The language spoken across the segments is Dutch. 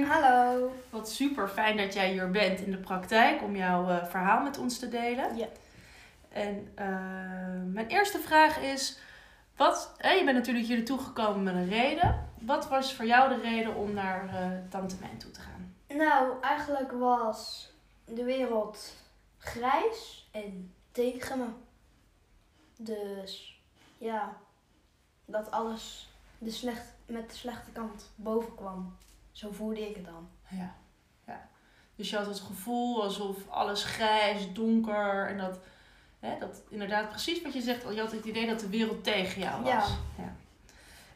Katrien. Hallo. Wat super fijn dat jij hier bent in de praktijk om jouw eh, verhaal met ons te delen. Ja. En eh, mijn eerste vraag is: wat, je bent natuurlijk hier naartoe gekomen met een reden. Wat was voor jou de reden om naar eh, Tante Mijn toe te gaan? Nou, eigenlijk was de wereld grijs en tegen me. Dus ja, dat alles de slecht, met de slechte kant boven kwam. Zo voelde ik het dan. Ja. ja. Dus je had het gevoel alsof alles grijs, donker en dat, hè, dat inderdaad precies wat je zegt, je had het idee dat de wereld tegen jou was. Ja.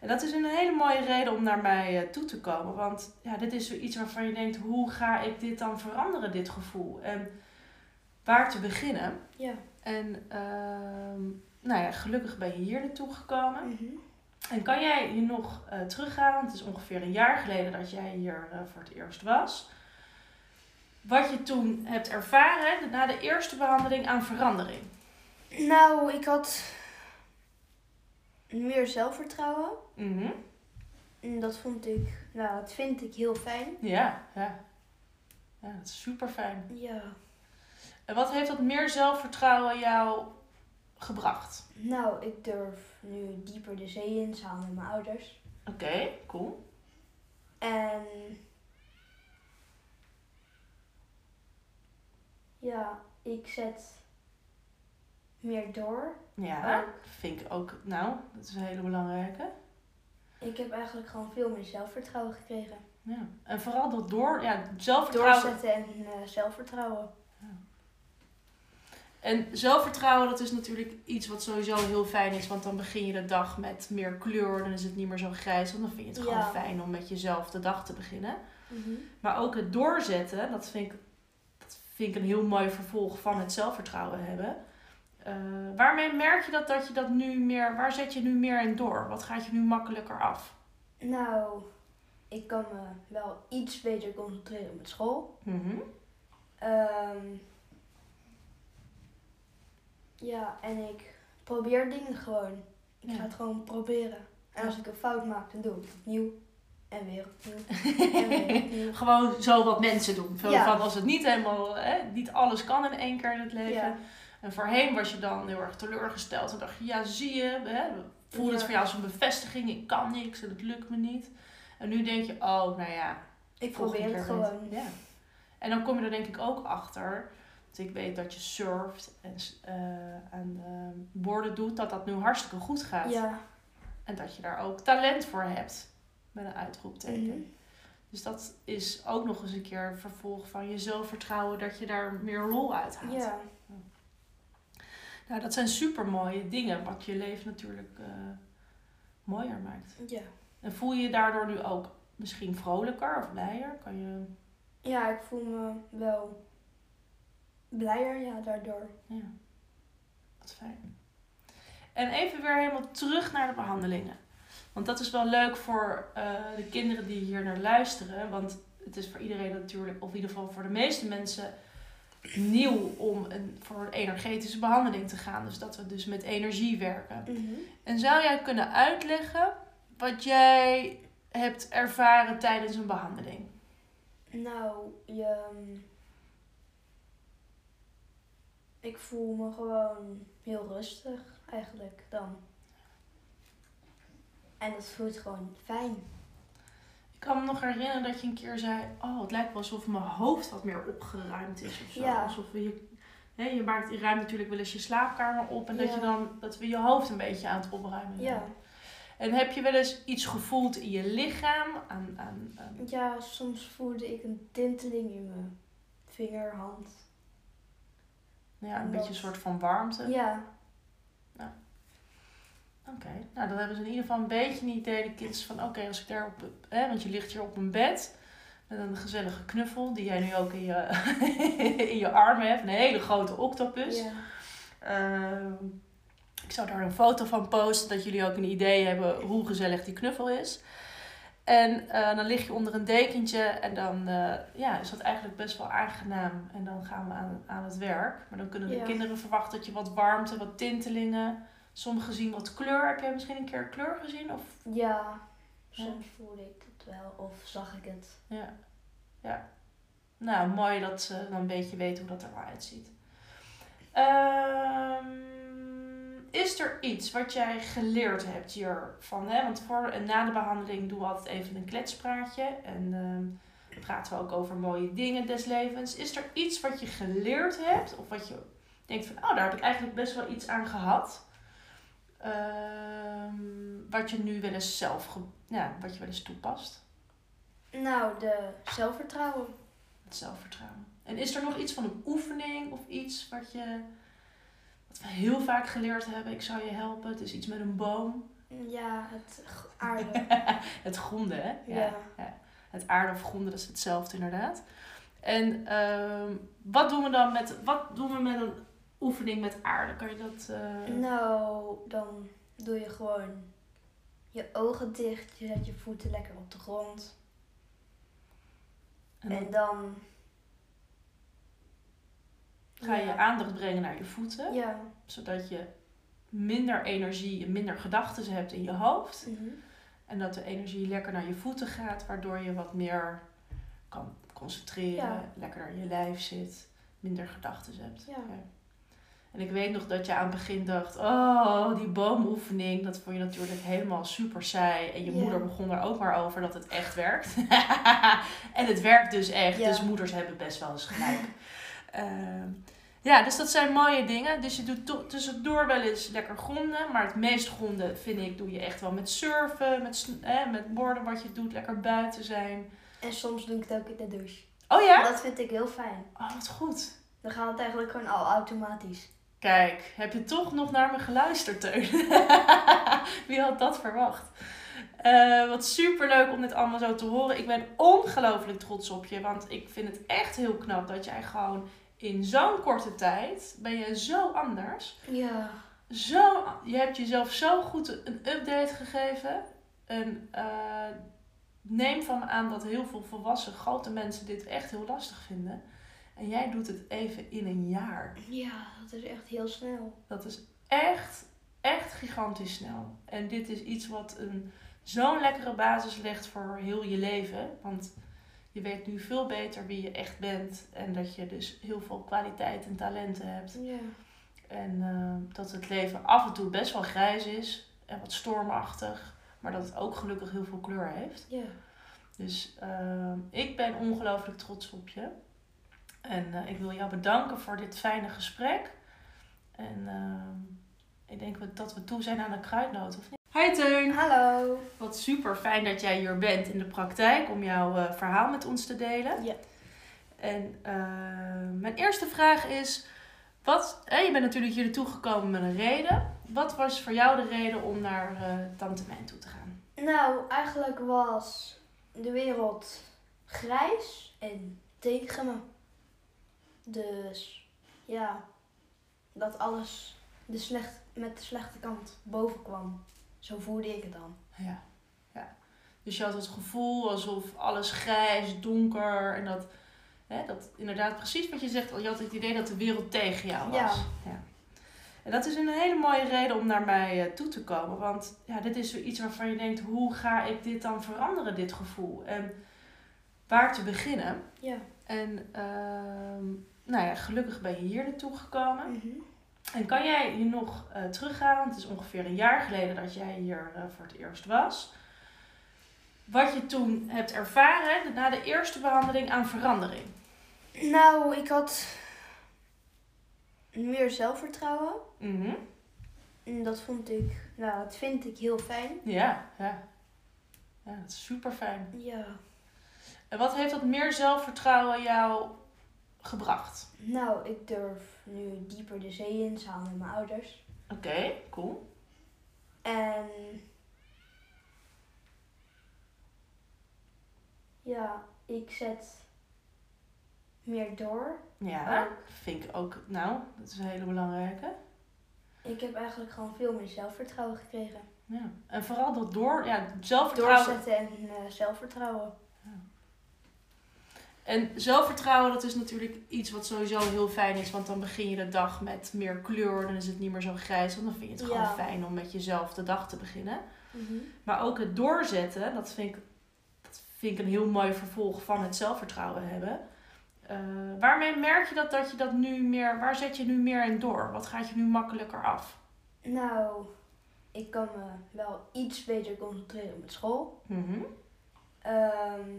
En dat is een hele mooie reden om naar mij eh, toe te komen. Want ja, dit is zoiets waarvan je denkt, hoe ga ik dit dan veranderen, dit gevoel? En waar te beginnen? Ja. En ehm, nou ja, gelukkig ben je hier naartoe gekomen. Mhm. En kan jij je nog eh, teruggaan? Want het is ongeveer een jaar geleden dat jij hier eh, voor het eerst was. Wat je toen hebt ervaren na de eerste behandeling aan verandering. Nou, ik had meer zelfvertrouwen. Mhm. En dat vond ik, nou, dat vind ik heel fijn. Ja, ja. Ja, dat is super fijn. Ja. En wat heeft dat meer zelfvertrouwen jou gebracht? Nou, ik durf nu dieper de zee in samen met mijn ouders. Oké, cool. En ja, ik zet meer door. Ja, Ook. vind ik ook. Nou, dat is een hele belangrijke. Ik heb eigenlijk gewoon veel meer zelfvertrouwen gekregen. Ja. En vooral dat door, ja, zelfvertrouwen. Doorzetten en eh, zelfvertrouwen. En zelfvertrouwen, dat is natuurlijk iets wat sowieso heel fijn is. Want dan begin je de dag met meer kleur. Dan is het niet meer zo grijs. Want dan vind je het gewoon Ja. fijn om met jezelf de dag te beginnen. Mhm. Maar ook het doorzetten, dat vind ik, dat vind ik een heel mooi vervolg van het zelfvertrouwen hebben. Eh, waarmee merk je dat, dat je dat nu meer, waar zet je nu meer in door? Wat gaat je nu makkelijker af? Nou, ik kan me wel iets beter concentreren met school. Mhm. Ehm, ja, en ik probeer dingen gewoon. Ik Ja. ga het gewoon proberen. En als ik een fout maak, dan doe ik het opnieuw. En weer opnieuw. en weer opnieuw. Gewoon zo wat mensen doen. Ja. van als het niet helemaal, hè, niet alles kan in één keer in het leven. Ja. En voorheen was je dan heel erg teleurgesteld. En dacht je, ja zie je, hè, voelde het voor jou als een bevestiging. Ik kan niks en het lukt me niet. En nu denk je, oh nou ja, Ik probeer het gewoon. Ja. En dan kom je er denk ik ook achter. Ik weet dat je surft en eh aan de borden doet. Dat dat nu hartstikke goed gaat. Ja. En dat je daar ook talent voor hebt. Met een uitroepteken. Mhm. Dus dat is ook nog eens een keer een vervolg van je zelfvertrouwen. Dat je daar meer lol uit haalt. Ja. Nou, dat zijn super mooie dingen. Wat je leven natuurlijk eh, mooier maakt. Ja. En voel je je daardoor nu ook misschien vrolijker of blijer? Kan je... Ja, ik voel me wel blijer, ja, daardoor. Ja, wat fijn. En even weer helemaal terug naar de behandelingen. Want dat is wel leuk voor eh, de kinderen die hier naar luisteren. Want het is voor iedereen natuurlijk, of in ieder geval voor de meeste mensen, nieuw om een, voor een energetische behandeling te gaan. Dus dat we dus met energie werken. Mhm. En zou jij kunnen uitleggen wat jij hebt ervaren tijdens een behandeling? Nou, je... Ik voel me gewoon heel rustig eigenlijk dan. En dat voelt gewoon fijn. Ik kan me nog herinneren dat je een keer zei: Oh, het lijkt wel alsof mijn hoofd wat meer opgeruimd is of zo. Ja. Alsof je, hè, je, maakt, je ruimt natuurlijk wel eens je slaapkamer op en dat, je dan, dat we je hoofd een beetje aan het opruimen zijn. Ja. En heb je wel eens iets gevoeld in je lichaam? Aan, aan, aan- Ja, soms voelde ik een tinteling in mijn vinger, hand. Ja, een Dat- beetje een soort van warmte? Ja, Oké, nou dan hebben ze in ieder geval een beetje een idee, de kids, van oké, als ik daar op, hè, want je ligt hier op een bed met een gezellige knuffel, die jij nu ook in je, in je armen hebt, een hele grote octopus. ja. Ehm, ik zou daar een foto van posten, dat jullie ook een idee hebben hoe gezellig die knuffel is. En eh, dan lig je onder een dekentje en dan eh, ja, is dat eigenlijk best wel aangenaam. En dan gaan we aan, aan het werk. Maar dan kunnen de Ja. kinderen verwachten dat je wat warmte, wat tintelingen. Sommigen zien wat kleur. Heb jij misschien een keer kleur gezien? Of, ja, soms voelde ik het wel of zag ik het. ja. ja. Nou, mooi dat ze dan een beetje weten hoe dat er wel uitziet. Ehm, is er iets wat jij geleerd hebt hiervan? Hè? Want voor en na de behandeling doen we altijd even een kletspraatje. En ehm, praten we ook over mooie dingen des levens. Is er iets wat je geleerd hebt? Of wat je denkt van, oh, daar heb ik eigenlijk best wel iets aan gehad. Ehm, wat je nu wel eens zelf, ja, wat je wel eens toepast. Nou, de zelfvertrouwen. Het zelfvertrouwen. En is er nog iets van een oefening of iets wat je, wat we heel vaak geleerd hebben? Ik zou je helpen. Het is iets met een boom. Ja, het aarde. Het gronden, hè? ja. Het aarde of gronden, dat is hetzelfde inderdaad. En ehm, wat doen we dan met, wat doen we met een oefening met aarde? Kan je dat... eh, Nou, dan doe je gewoon je ogen dicht. Je zet je voeten lekker op de grond. en dan En dan... ga je ja. aandacht brengen naar je voeten. Ja. Zodat je minder energie en minder gedachten hebt in je hoofd. Mhm. En dat de energie lekker naar je voeten gaat, waardoor je wat meer kan concentreren, Ja. lekker naar je lijf zit, minder gedachten hebt. Ja. En ik weet nog dat je aan het begin dacht, oh, die boomoefening, dat vond je natuurlijk helemaal super saai. En je moeder begon er ook maar over dat het echt werkt. en het werkt dus echt, dus moeders hebben best wel eens gelijk. Ehm, ja, dus dat zijn mooie dingen. Dus je doet tussendoor wel eens lekker gronden. Maar het meest gronden vind ik, doe je echt wel met surfen, met, eh, met borden wat je doet, lekker buiten zijn. En soms doe ik het ook in de douche. Oh ja? Dat vind ik heel fijn. Oh, wat goed. Dan gaat het eigenlijk gewoon al automatisch. Kijk, heb je toch nog naar me geluisterd, Teun? Wie had dat verwacht? Eh, wat super leuk om dit allemaal zo te horen. Ik ben ongelooflijk trots op je. Want ik vind het echt heel knap dat jij gewoon in zo'n korte tijd... ben je zo anders. Ja. Zo, je hebt jezelf zo goed een update gegeven. En eh, neem van me aan dat heel veel volwassen grote mensen dit echt heel lastig vinden. En jij doet het even in een jaar. Ja, dat is echt heel snel. Dat is echt, echt gigantisch snel. En dit is iets wat een, zo'n lekkere basis legt voor heel je leven. Want je weet nu veel beter wie je echt bent. En dat je dus heel veel kwaliteit en talenten hebt. Ja. En eh, dat het leven af en toe best wel grijs is. En wat stormachtig. Maar dat het ook gelukkig heel veel kleur heeft. Ja. Dus eh, ik ben ongelooflijk trots op je. En eh, ik wil jou bedanken voor dit fijne gesprek. En ik denk dat we toe zijn aan een kruidnoot, of niet? Hi Teun! Hallo. Wat super fijn dat jij hier bent in de praktijk om jouw eh, verhaal met ons te delen. Ja. En eh, mijn eerste vraag is: wat, je bent natuurlijk hier naartoe gekomen met een reden. Wat was voor jou de reden om naar eh Tante Mijn toe te gaan? Nou, eigenlijk was de wereld grijs en tegen me. Dus ja, dat alles de slecht, met de slechte kant boven kwam. Zo voelde ik het dan. Ja, ja. Dus je had het gevoel alsof alles grijs, donker en dat, hè, dat inderdaad precies wat je zegt, je had het idee dat de wereld tegen jou was. Ja. En dat is een hele mooie reden om naar mij eh, toe te komen, want ja, dit is zoiets waarvan je denkt, hoe ga ik dit dan veranderen, dit gevoel? En waar te beginnen? Ja. En ehm, nou ja, gelukkig ben je hier naartoe gekomen. Mhm. En kan jij je nog eh, teruggaan? Want het is ongeveer een jaar geleden dat jij hier eh, voor het eerst was. Wat je toen hebt ervaren na de eerste behandeling aan verandering. Nou, ik had meer zelfvertrouwen. Mhm. En dat vond ik, nou, dat vind ik heel fijn. Ja, ja. Ja, dat is super fijn. Ja. En wat heeft dat meer zelfvertrouwen jou gebracht? Nou, ik durf nu dieper de zee in samen met mijn ouders. Oké, cool. En ja, ik zet meer door. Ja, Ook. vind ik ook. Nou, dat is een hele belangrijke. Ik heb eigenlijk gewoon veel meer zelfvertrouwen gekregen. Ja. En vooral dat door, ja, zelfvertrouwen. Doorzetten en eh, zelfvertrouwen. En zelfvertrouwen, dat is natuurlijk iets wat sowieso heel fijn is. Want dan begin je de dag met meer kleur. Dan is het niet meer zo grijs. Want dan vind je het gewoon fijn om met jezelf de dag te beginnen. Mhm. Maar ook het doorzetten, dat vind ik, dat vind ik een heel mooi vervolg van het zelfvertrouwen hebben. Eh, waarmee merk je dat, dat je dat nu meer, waar zet je nu meer in door? Wat gaat je nu makkelijker af? Nou, ik kan me wel iets beter concentreren met school. Mhm. Ehm,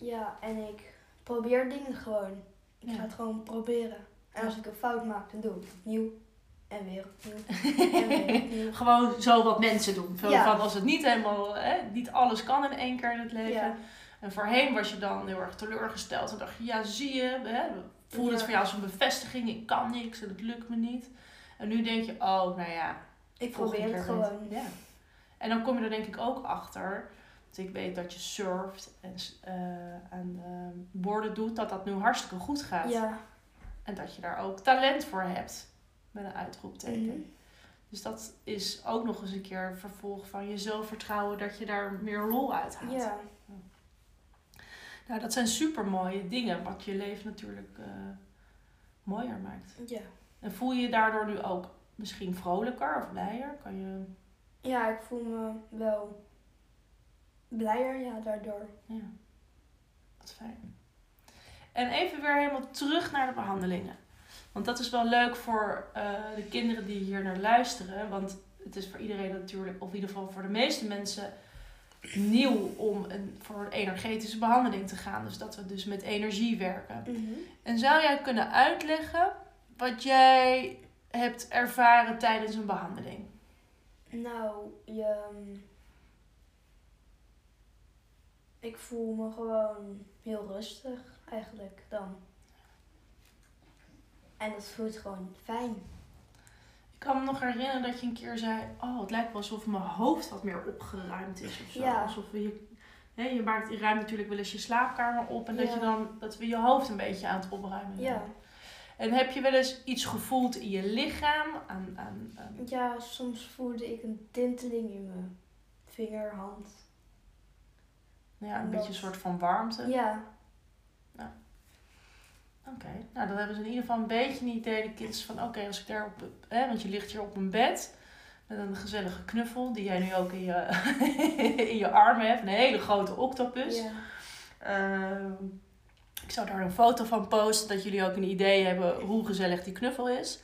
ja, en ik probeer dingen gewoon. Ik Ja. ga het gewoon proberen. En als ik een fout maak, dan doe ik het opnieuw. En weer opnieuw. en weer opnieuw. Gewoon zo wat mensen doen. Zo Ja. Van als het niet helemaal, hè, niet alles kan in één keer in het leven. Ja. En voorheen was je dan heel erg teleurgesteld en dacht je, ja zie je, hè, voelde het voor jou als een bevestiging, ik kan niks en het lukt me niet. En nu denk je, oh nou ja, Ik probeer het gewoon. Ja. En dan kom je er denk ik ook achter, want ik weet dat je surft en eh, aan eh, borden doet, dat dat nu hartstikke goed gaat. Ja. En dat je daar ook talent voor hebt, met een uitroepteken. Mhm. Dus dat is ook nog eens een keer een vervolg van je zelfvertrouwen dat je daar meer lol uit haalt. Ja. Nou, dat zijn super mooie dingen, wat je leven natuurlijk eh, mooier maakt. Ja. En voel je je daardoor nu ook misschien vrolijker of blijer? Kan je. Ja, ik voel me wel blijer, ja, daardoor. Ja, wat fijn. En even weer helemaal terug naar de behandelingen. Want dat is wel leuk voor eh, de kinderen die hier naar luisteren. Want het is voor iedereen natuurlijk, of in ieder geval voor de meeste mensen, nieuw om een, voor een energetische behandeling te gaan. Dus dat we dus met energie werken. En zou jij kunnen uitleggen wat jij hebt ervaren tijdens een behandeling? Nou, je... Ik voel me gewoon heel rustig, eigenlijk, dan. En dat voelt gewoon fijn. Ik kan me nog herinneren dat je een keer zei: Oh, het lijkt wel alsof mijn hoofd wat meer opgeruimd is of zo. Ja. Alsof je, hè, je, maakt, je ruimt natuurlijk wel eens je slaapkamer op en dat, je dan, dat we je hoofd een beetje aan het opruimen zijn. Ja. En heb je wel eens iets gevoeld in je lichaam? Aan, aan, aan- Ja, soms voelde ik een tinteling in mijn vinger, hand. Ja, een En beetje een soort van warmte? Ja, Oké, nou dan hebben ze in ieder geval een beetje een idee, de kids, van oké, als ik daar op, hè, want je ligt hier op een bed met een gezellige knuffel, die jij nu ook in je, in je armen hebt, een hele grote octopus. ja. Ehm, ik zou daar een foto van posten, dat jullie ook een idee hebben hoe gezellig die knuffel is.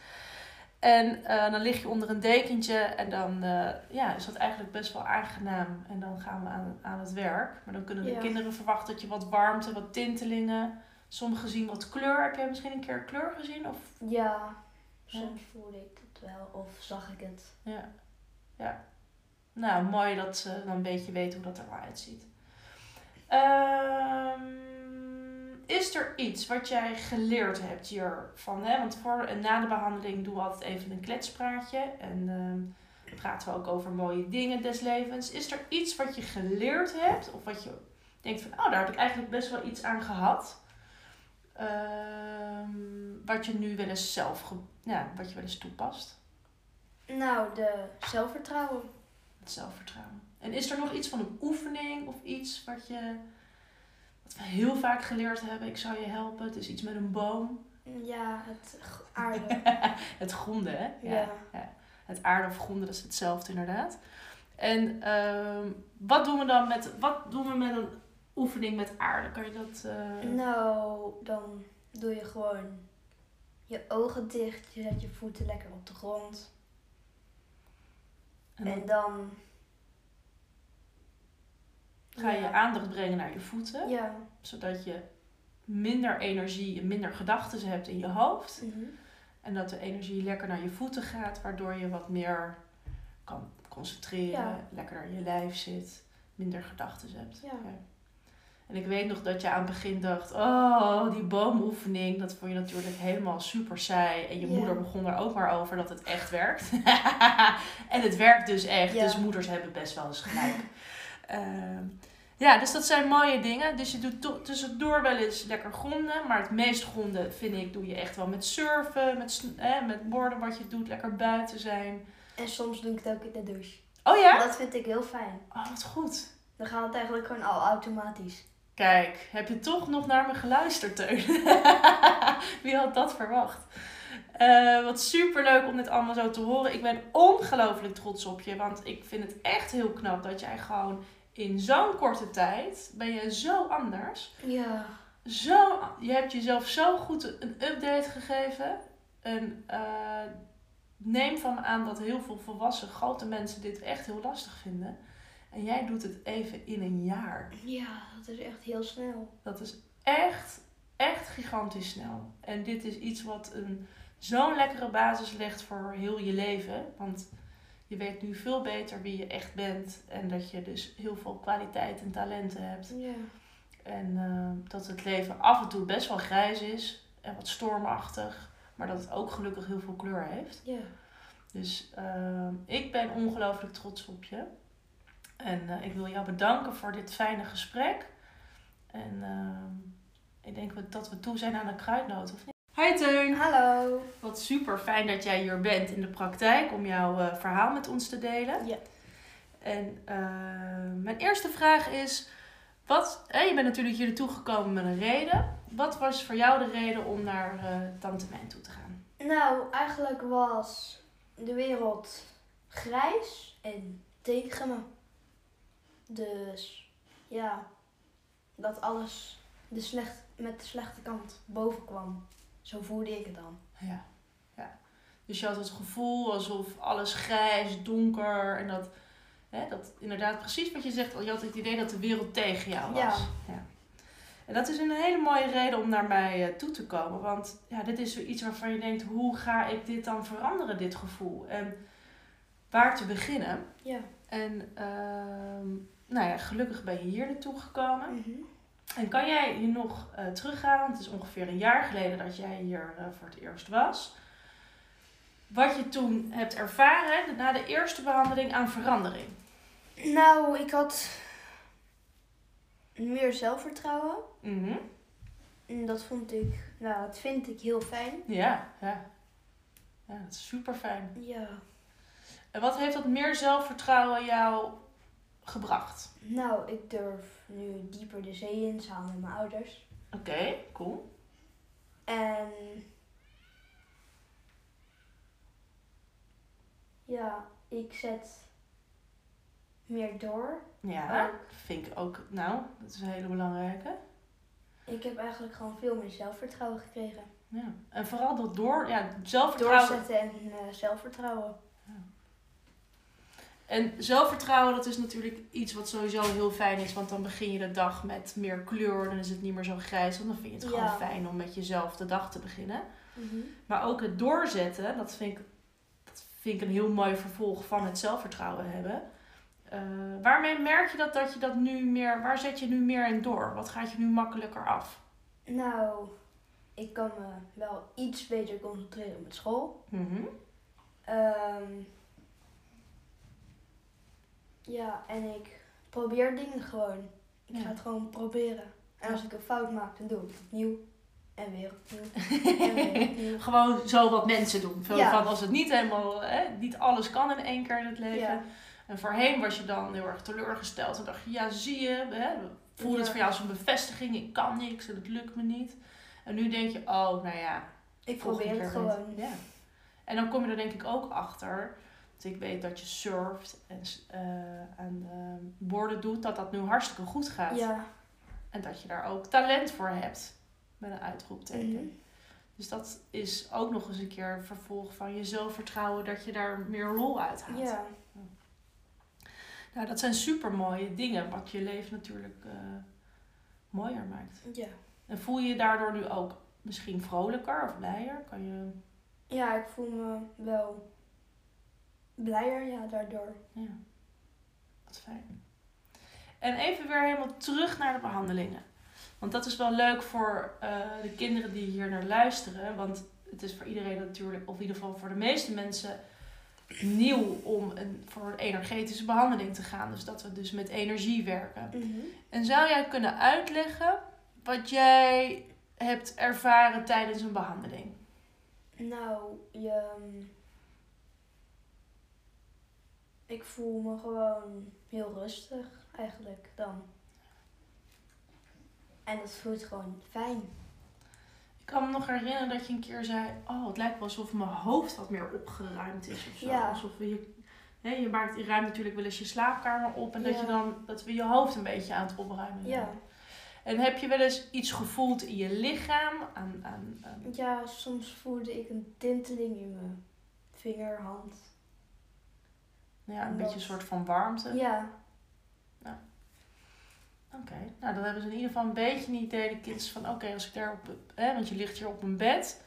En eh, dan lig je onder een dekentje en dan eh, ja, is dat eigenlijk best wel aangenaam. En dan gaan we aan, aan het werk. Maar dan kunnen de Ja. kinderen verwachten dat je wat warmte, wat tintelingen. Sommigen zien wat kleur. Heb jij misschien een keer kleur gezien? Of, ja, soms voelde ik het wel of zag ik het. ja. ja. Nou, mooi dat ze dan een beetje weten hoe dat eruit ziet. Ehm, is er iets wat jij geleerd hebt hiervan? Hè? Want voor en na de behandeling doen we altijd even een kletspraatje. En ehm, praten we ook over mooie dingen des levens. Is er iets wat je geleerd hebt? Of wat je denkt van, oh, daar heb ik eigenlijk best wel iets aan gehad. Ehm, wat je nu wel eens zelf, ja, wat je wel eens toepast. Nou, de zelfvertrouwen. Het zelfvertrouwen. En is er nog iets van een oefening of iets wat je wat we heel vaak geleerd hebben? Ik zou je helpen. Het is iets met een boom. Ja, het aarde. Het gronden, hè? Ja. Het aarde of gronden, dat is hetzelfde inderdaad. En ehm, wat doen we dan met, wat doen we met een oefening met aarde? Kan je dat... eh, Nou, dan doe je gewoon je ogen dicht. Je zet je voeten lekker op de grond. en dan En dan ga je aandacht brengen naar je voeten. Ja. Zodat je minder energie en minder gedachten hebt in je hoofd. Mhm. En dat de energie lekker naar je voeten gaat, waardoor je wat meer kan concentreren, Ja. lekker naar je lijf zit, minder gedachten hebt. Ja. En ik weet nog dat je aan het begin dacht, oh, die boomoefening, dat vond je natuurlijk helemaal super saai. En je moeder begon er ook maar over dat het echt werkt. en het werkt dus echt, dus moeders hebben best wel eens gelijk. Ehm, ja, dus dat zijn mooie dingen. Dus je doet tussendoor wel eens lekker gronden. Maar het meest gronden vind ik doe je echt wel met surfen, met, eh, met borden wat je doet, lekker buiten zijn. En soms doe ik het ook in de douche. Oh ja? Dat vind ik heel fijn. Oh, wat goed. Dan gaat het eigenlijk gewoon al automatisch. Kijk, heb je toch nog naar me geluisterd, Teun? Wie had dat verwacht? Eh, wat super leuk om dit allemaal zo te horen. Ik ben ongelooflijk trots op je, want ik vind het echt heel knap dat jij gewoon in zo'n korte tijd ben je zo anders. Ja. Zo, je hebt jezelf zo goed een update gegeven. En eh, neem van me aan dat heel veel volwassen grote mensen dit echt heel lastig vinden. En jij doet het even in een jaar. Ja, dat is echt heel snel. Dat is echt, echt gigantisch snel. En dit is iets wat een, zo'n lekkere basis legt voor heel je leven. Want je weet nu veel beter wie je echt bent. En dat je dus heel veel kwaliteit en talenten hebt. Ja. En eh, dat het leven af en toe best wel grijs is. En wat stormachtig. Maar dat het ook gelukkig heel veel kleur heeft. Ja. Dus eh, ik ben ongelooflijk trots op je. En eh, ik wil jou bedanken voor dit fijne gesprek. En ik denk dat we toe zijn aan een kruidnoot, of niet? Hi Teun! Hallo. Wat super fijn dat jij hier bent in de praktijk om jouw verhaal met ons te delen. Ja. En mijn eerste vraag is: wat, je bent natuurlijk hier naartoe gekomen met een reden. Wat was voor jou de reden om naar uh, Tante Mijn toe te gaan? Nou, eigenlijk was de wereld grijs en tegen me. Dus ja, dat alles de slecht, met de slechte kant boven kwam. Zo voelde ik het dan. Ja, ja. Dus je had het gevoel alsof alles grijs, donker en dat Hè, dat inderdaad precies wat je zegt, je had het idee dat de wereld tegen jou was. Ja. ja. En dat is een hele mooie reden om naar mij uh, toe te komen. Want ja, dit is zoiets waarvan je denkt, hoe ga ik dit dan veranderen, dit gevoel? En waar te beginnen. Ja. En uh, nou ja, gelukkig ben je hier naartoe gekomen. Mhm. En kan jij hier nog uh, teruggaan? Want het is ongeveer een jaar geleden dat jij hier uh, voor het eerst was. Wat je toen hebt ervaren na de eerste behandeling aan verandering. Nou, ik had meer zelfvertrouwen. Mhm. En dat vond ik, nou, dat vind ik heel fijn. Ja, ja. Ja, dat is super fijn. Ja. En wat heeft dat meer zelfvertrouwen jou gebracht? Nou, ik durf nu dieper de zee in samen met mijn ouders. Oké, cool. En ja, ik zet meer door. Ja, Ook. vind ik ook. Nou, dat is een hele belangrijke. Ik heb eigenlijk gewoon veel meer zelfvertrouwen gekregen. Ja. En vooral dat door, ja, zelfvertrouwen. Doorzetten en eh, zelfvertrouwen. En zelfvertrouwen, dat is natuurlijk iets wat sowieso heel fijn is. Want dan begin je de dag met meer kleur. Dan is het niet meer zo grijs. Want dan vind je het gewoon fijn om met jezelf de dag te beginnen. Mhm. Maar ook het doorzetten, dat vind ik, dat vind ik een heel mooi vervolg van het zelfvertrouwen hebben. Eh, waarmee merk je dat, dat je dat nu meer, waar zet je nu meer in door? Wat gaat je nu makkelijker af? Nou, ik kan me wel iets beter concentreren met school. Mhm. Ehm, ja, en ik probeer dingen gewoon. Ik Ja. ga het gewoon proberen. En als ik een fout maak, dan doe ik het opnieuw. En weer opnieuw. en weer opnieuw. Gewoon zo wat mensen doen. Ja. Van als het niet helemaal, hè, niet alles kan in één keer in het leven. Ja. En voorheen was je dan heel erg teleurgesteld en dacht je, ja zie je, hè, voelde het voor jou als een bevestiging, ik kan niks en het lukt me niet. En nu denk je, oh nou ja, Ik probeer het gewoon. Ja. En dan kom je er denk ik ook achter, dat ik weet dat je surft en eh, aan de borden doet, dat dat nu hartstikke goed gaat. Ja. En dat je daar ook talent voor hebt, met een uitroepteken. Mhm. Dus dat is ook nog eens een keer een vervolg van je zelfvertrouwen dat je daar meer lol uit haalt. Ja. Nou, dat zijn super mooie dingen, wat je leven natuurlijk eh, mooier maakt. Ja. En voel je je daardoor nu ook misschien vrolijker of blijer? Kan je. Ja, ik voel me wel blijer, ja, daardoor. Ja, wat fijn. En even weer helemaal terug naar de behandelingen. Want dat is wel leuk voor eh, de kinderen die hier naar luisteren. Want het is voor iedereen natuurlijk, of in ieder geval voor de meeste mensen, nieuw om een, voor een energetische behandeling te gaan. Dus dat we dus met energie werken. Mhm. En zou jij kunnen uitleggen wat jij hebt ervaren tijdens een behandeling? Nou, je... Ik voel me gewoon heel rustig eigenlijk dan. En dat voelt gewoon fijn. Ik kan me nog herinneren dat je een keer zei: Oh, het lijkt wel alsof mijn hoofd wat meer opgeruimd is of zo. Ja. Alsof hè, je, maakt, je ruimt natuurlijk wel eens je slaapkamer op. En dat, je dan, dat we je hoofd een beetje aan het opruimen zijn. Ja. En heb je wel eens iets gevoeld in je lichaam? Aan, aan, aan- Ja, soms voelde ik een tinteling in mijn vinger, hand. Ja, een En beetje een soort van warmte? Ja, Oké, nou dan hebben ze in ieder geval een beetje een idee, de kids, van oké, als ik daar op, hè, want je ligt hier op een bed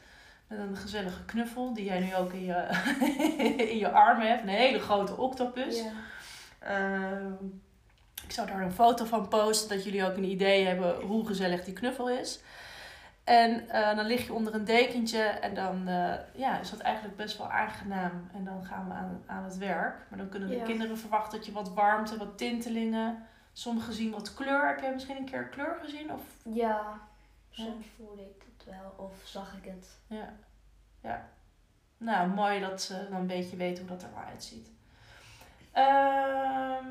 met een gezellige knuffel, die jij nu ook in je, in je armen hebt, een hele grote octopus. ja. Ehm, ik zou daar een foto van posten, dat jullie ook een idee hebben hoe gezellig die knuffel is. En eh, dan lig je onder een dekentje en dan eh, ja, is dat eigenlijk best wel aangenaam. En dan gaan we aan, aan het werk. Maar dan kunnen de Ja. kinderen verwachten dat je wat warmte, wat tintelingen. Sommigen zien wat kleur. Heb jij misschien een keer kleur gezien? Of, ja, soms voelde ik het wel of zag ik het. ja. ja. Nou, mooi dat ze dan een beetje weten hoe dat er wel uitziet. Ehm,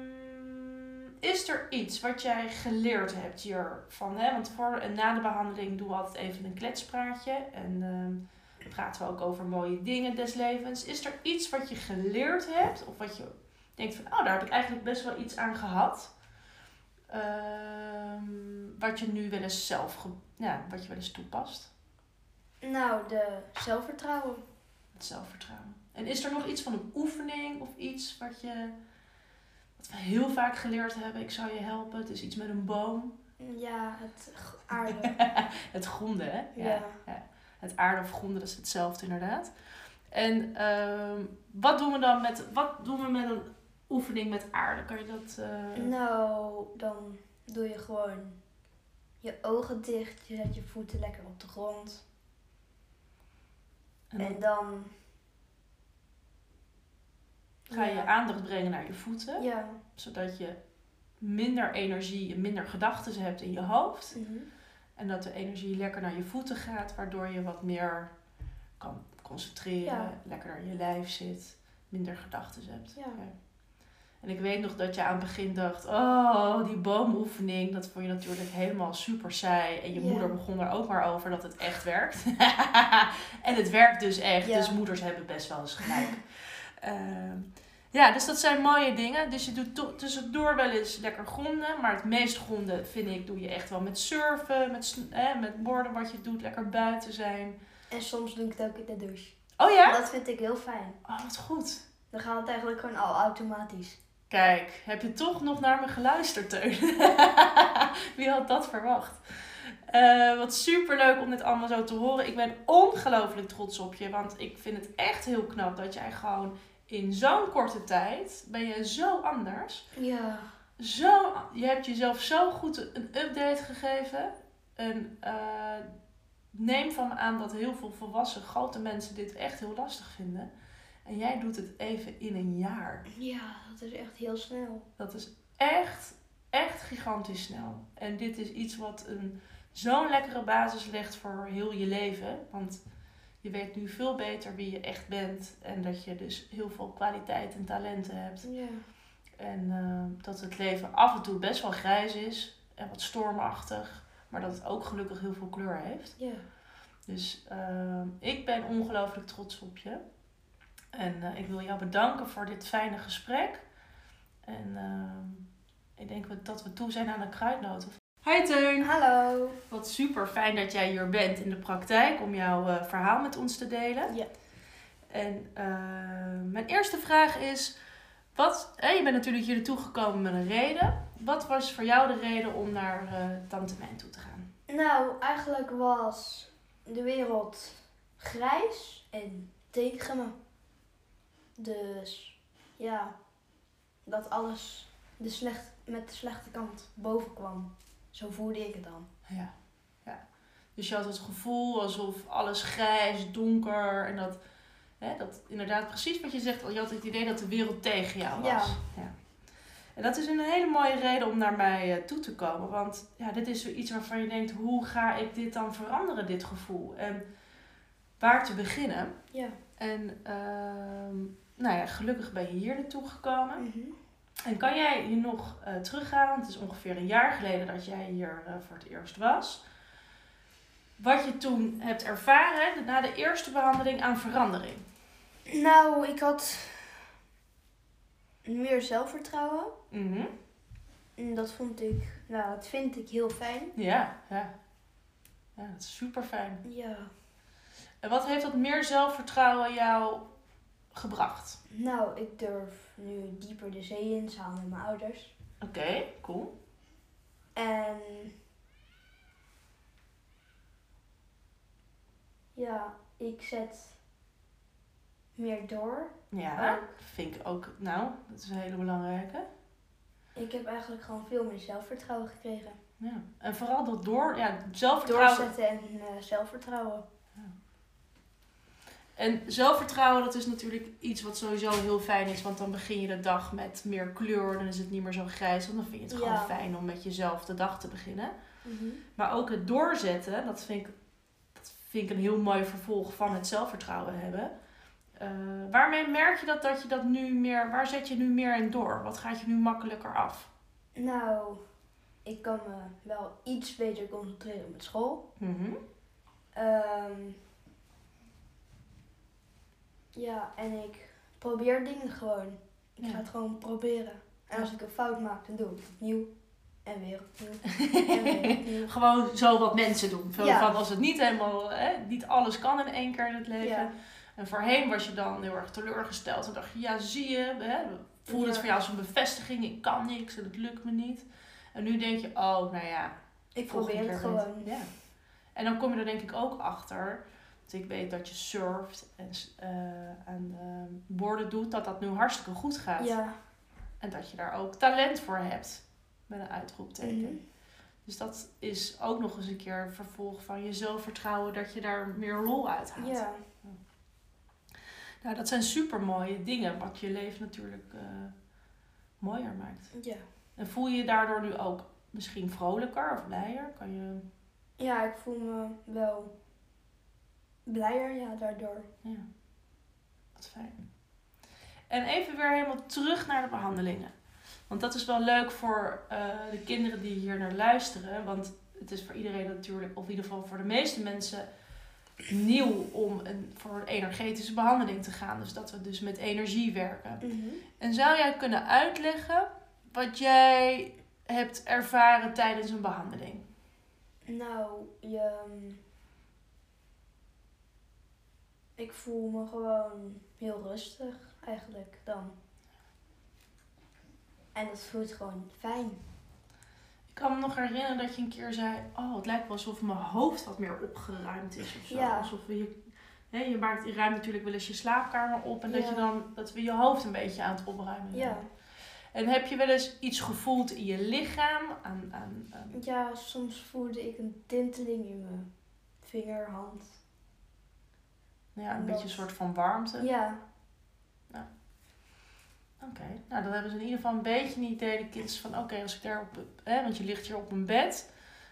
is er iets wat jij geleerd hebt hiervan? Hè? Want voor en na de behandeling doen we altijd even een kletspraatje. En ehm, praten we ook over mooie dingen des levens. Is er iets wat je geleerd hebt? Of wat je denkt van, oh, daar heb ik eigenlijk best wel iets aan gehad. Ehm, wat je nu wel eens zelf, ja, wat je wel eens toepast. Nou, de zelfvertrouwen. Het zelfvertrouwen. En is er nog iets van een oefening of iets wat je wat we heel vaak geleerd hebben? Ik zou je helpen. Het is iets met een boom. Ja, het aarde. Het gronden, hè? ja. Het aarde of gronden, dat is hetzelfde inderdaad. En ehm, wat doen we dan met, wat doen we met een oefening met aarde? Kan je dat... eh, Nou, dan doe je gewoon je ogen dicht. Je zet je voeten lekker op de grond. en dan En dan ga je aandacht brengen naar je voeten. Ja. Zodat je minder energie en minder gedachten hebt in je hoofd. Mhm. En dat de energie lekker naar je voeten gaat, waardoor je wat meer kan concentreren, Ja. lekker naar je lijf zit, minder gedachten hebt. Ja. En ik weet nog dat je aan het begin dacht, oh, die boomoefening, dat vond je natuurlijk helemaal super saai. En je moeder begon er ook maar over dat het echt werkt. en het werkt dus echt, dus moeders hebben best wel eens gelijk. Ehm, ja, dus dat zijn mooie dingen. Dus je doet tussendoor wel eens lekker gronden. Maar het meest gronden vind ik, doe je echt wel met surfen, met, eh, met borden wat je doet, lekker buiten zijn. En soms doe ik het ook in de douche. Oh ja? Dat vind ik heel fijn. Oh, wat goed. Dan gaat het eigenlijk gewoon al automatisch. Kijk, heb je toch nog naar me geluisterd, Teun? Wie had dat verwacht? Eh, wat super leuk om dit allemaal zo te horen. Ik ben ongelooflijk trots op je. Want ik vind het echt heel knap dat jij gewoon in zo'n korte tijd ben je zo anders. Ja. Zo, je hebt jezelf zo goed een update gegeven. En eh, neem van me aan dat heel veel volwassen grote mensen dit echt heel lastig vinden. En jij doet het even in een jaar. Ja, dat is echt heel snel. Dat is echt, echt gigantisch snel. En dit is iets wat een, zo'n lekkere basis legt voor heel je leven. Want je weet nu veel beter wie je echt bent. En dat je dus heel veel kwaliteit en talenten hebt. Ja. En eh, dat het leven af en toe best wel grijs is. En wat stormachtig. Maar dat het ook gelukkig heel veel kleur heeft. Ja. Dus eh, ik ben ongelooflijk trots op je. En eh, ik wil jou bedanken voor dit fijne gesprek. En ik denk dat we toe zijn aan een kruidnoot. Hi Teun! Hallo. Wat super fijn dat jij hier bent in de praktijk om jouw eh, verhaal met ons te delen. Ja. En eh, mijn eerste vraag is: wat, je bent natuurlijk hier naartoe gekomen met een reden. Wat was voor jou de reden om naar eh Tante Mijn toe te gaan? Nou, eigenlijk was de wereld grijs en tegen me. Dus ja, dat alles de slecht, met de slechte kant boven kwam. Zo voelde ik het dan. Ja, ja. Dus je had het gevoel alsof alles grijs, donker en dat, hè, dat inderdaad precies wat je zegt, je had het idee dat de wereld tegen jou was. Ja. En dat is een hele mooie reden om naar mij eh, toe te komen, want ja, dit is zoiets waarvan je denkt, hoe ga ik dit dan veranderen, dit gevoel? En waar te beginnen? Ja. En ehm, nou ja, gelukkig ben je hier naartoe gekomen. Mhm. En kan jij je nog eh, teruggaan? Want het is ongeveer een jaar geleden dat jij hier eh, voor het eerst was. Wat je toen hebt ervaren na de eerste behandeling aan verandering. Nou, ik had meer zelfvertrouwen. Mhm. En dat vond ik, nou, dat vind ik heel fijn. Ja, ja. Ja, dat is super fijn. Ja. En wat heeft dat meer zelfvertrouwen jou gebracht? Nou, ik durf nu dieper de zee in samen met mijn ouders. Oké, cool. En ja, ik zet meer door. Ja, Ook. vind ik ook. Nou, dat is een hele belangrijke. Ik heb eigenlijk gewoon veel meer zelfvertrouwen gekregen. Ja. En vooral dat door, ja, zelfvertrouwen. Doorzetten en eh, zelfvertrouwen. En zelfvertrouwen, dat is natuurlijk iets wat sowieso heel fijn is. Want dan begin je de dag met meer kleur. Dan is het niet meer zo grijs. Want dan vind je het gewoon Ja. fijn om met jezelf de dag te beginnen. Mhm. Maar ook het doorzetten, dat vind ik, dat vind ik een heel mooi vervolg van het zelfvertrouwen hebben. Eh, waarmee merk je dat, dat je dat nu meer, waar zet je nu meer in door? Wat gaat je nu makkelijker af? Nou, ik kan me wel iets beter concentreren met school. Ehm, ja, en ik probeer dingen gewoon. Ik Ja. ga het gewoon proberen. En als ik een fout maak, dan doe ik het opnieuw. En weer opnieuw. en weer opnieuw. Gewoon zo wat mensen doen. Ja. van als het niet helemaal, hè, niet alles kan in één keer in het leven. Ja. En voorheen was je dan heel erg teleurgesteld. En dacht je, ja zie je, hè, voelde het voor jou als een bevestiging. Ik kan niks en het lukt me niet. En nu denk je, oh nou ja, Ik probeer het gewoon. Ja. En dan kom je er denk ik ook achter. Ik weet dat je surft en eh, aan borden doet, dat dat nu hartstikke goed gaat. Ja. En dat je daar ook talent voor hebt. Met een uitroepteken. Mhm. Dus dat is ook nog eens een keer een vervolg van je zelfvertrouwen dat je daar meer lol uit haalt. Ja. Nou, dat zijn super mooie dingen, wat je leven natuurlijk eh, mooier maakt. Ja. En voel je je daardoor nu ook misschien vrolijker of blijer? Kan je. Ja, ik voel me wel blijer, ja, daardoor. Ja, wat fijn. En even weer helemaal terug naar de behandelingen. Want dat is wel leuk voor eh, de kinderen die hier naar luisteren. Want het is voor iedereen natuurlijk, of in ieder geval voor de meeste mensen, nieuw om een, voor een energetische behandeling te gaan. Dus dat we dus met energie werken. Mhm. En zou jij kunnen uitleggen wat jij hebt ervaren tijdens een behandeling? Nou, je... Ik voel me gewoon heel rustig eigenlijk dan. En dat voelt gewoon fijn. Ik kan me nog herinneren dat je een keer zei: Oh, het lijkt wel alsof mijn hoofd wat meer opgeruimd is of zo. Ja. Alsof we je, hè, je, maakt, je ruimt natuurlijk wel eens je slaapkamer op en dat, je dan, dat we je hoofd een beetje aan het opruimen zijn. Ja. En heb je wel eens iets gevoeld in je lichaam? Aan, aan, aan- Ja, soms voelde ik een tinteling in mijn vinger, hand. Ja, een Dat- beetje een soort van warmte? Ja, Oké, nou dan hebben ze in ieder geval een beetje een idee, de kids, van oké, als ik daar op, hè, want je ligt hier op een bed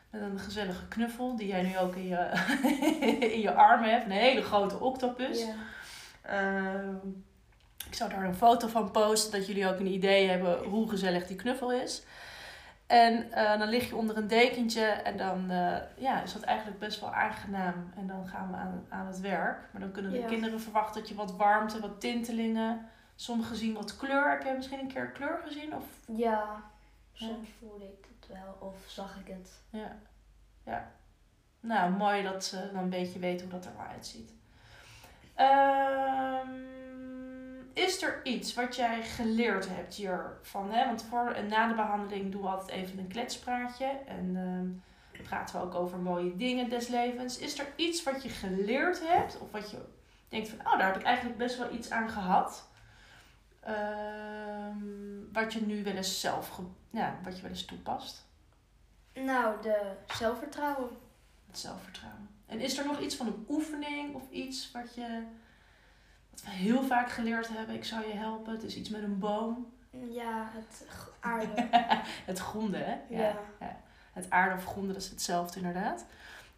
met een gezellige knuffel, die jij nu ook in je, in je armen hebt, een hele grote octopus. ja. Ehm, ik zou daar een foto van posten, dat jullie ook een idee hebben hoe gezellig die knuffel is. En eh, dan lig je onder een dekentje en dan eh, ja, is dat eigenlijk best wel aangenaam. En dan gaan we aan, aan het werk. Maar dan kunnen de Ja. kinderen verwachten dat je wat warmte, wat tintelingen. Sommigen zien wat kleur. Heb jij misschien een keer kleur gezien? Of, ja, soms voelde ik het wel of zag ik het. ja. ja. Nou, mooi dat ze dan een beetje weten hoe dat er wel uitziet. Ehm, is er iets wat jij geleerd hebt hiervan? Hè? Want voor en na de behandeling doen we altijd even een kletspraatje. En ehm, praten we ook over mooie dingen des levens. Is er iets wat je geleerd hebt? Of wat je denkt van, oh, daar heb ik eigenlijk best wel iets aan gehad. Ehm, wat je nu wel eens zelf, ja, wat je wel eens toepast. Nou, de zelfvertrouwen. Het zelfvertrouwen. En is er nog iets van een oefening of iets wat je wat we heel vaak geleerd hebben? Ik zou je helpen. Het is iets met een boom. Ja, het aarde. het gronden, hè? ja. Het aarde of gronden, dat is hetzelfde inderdaad.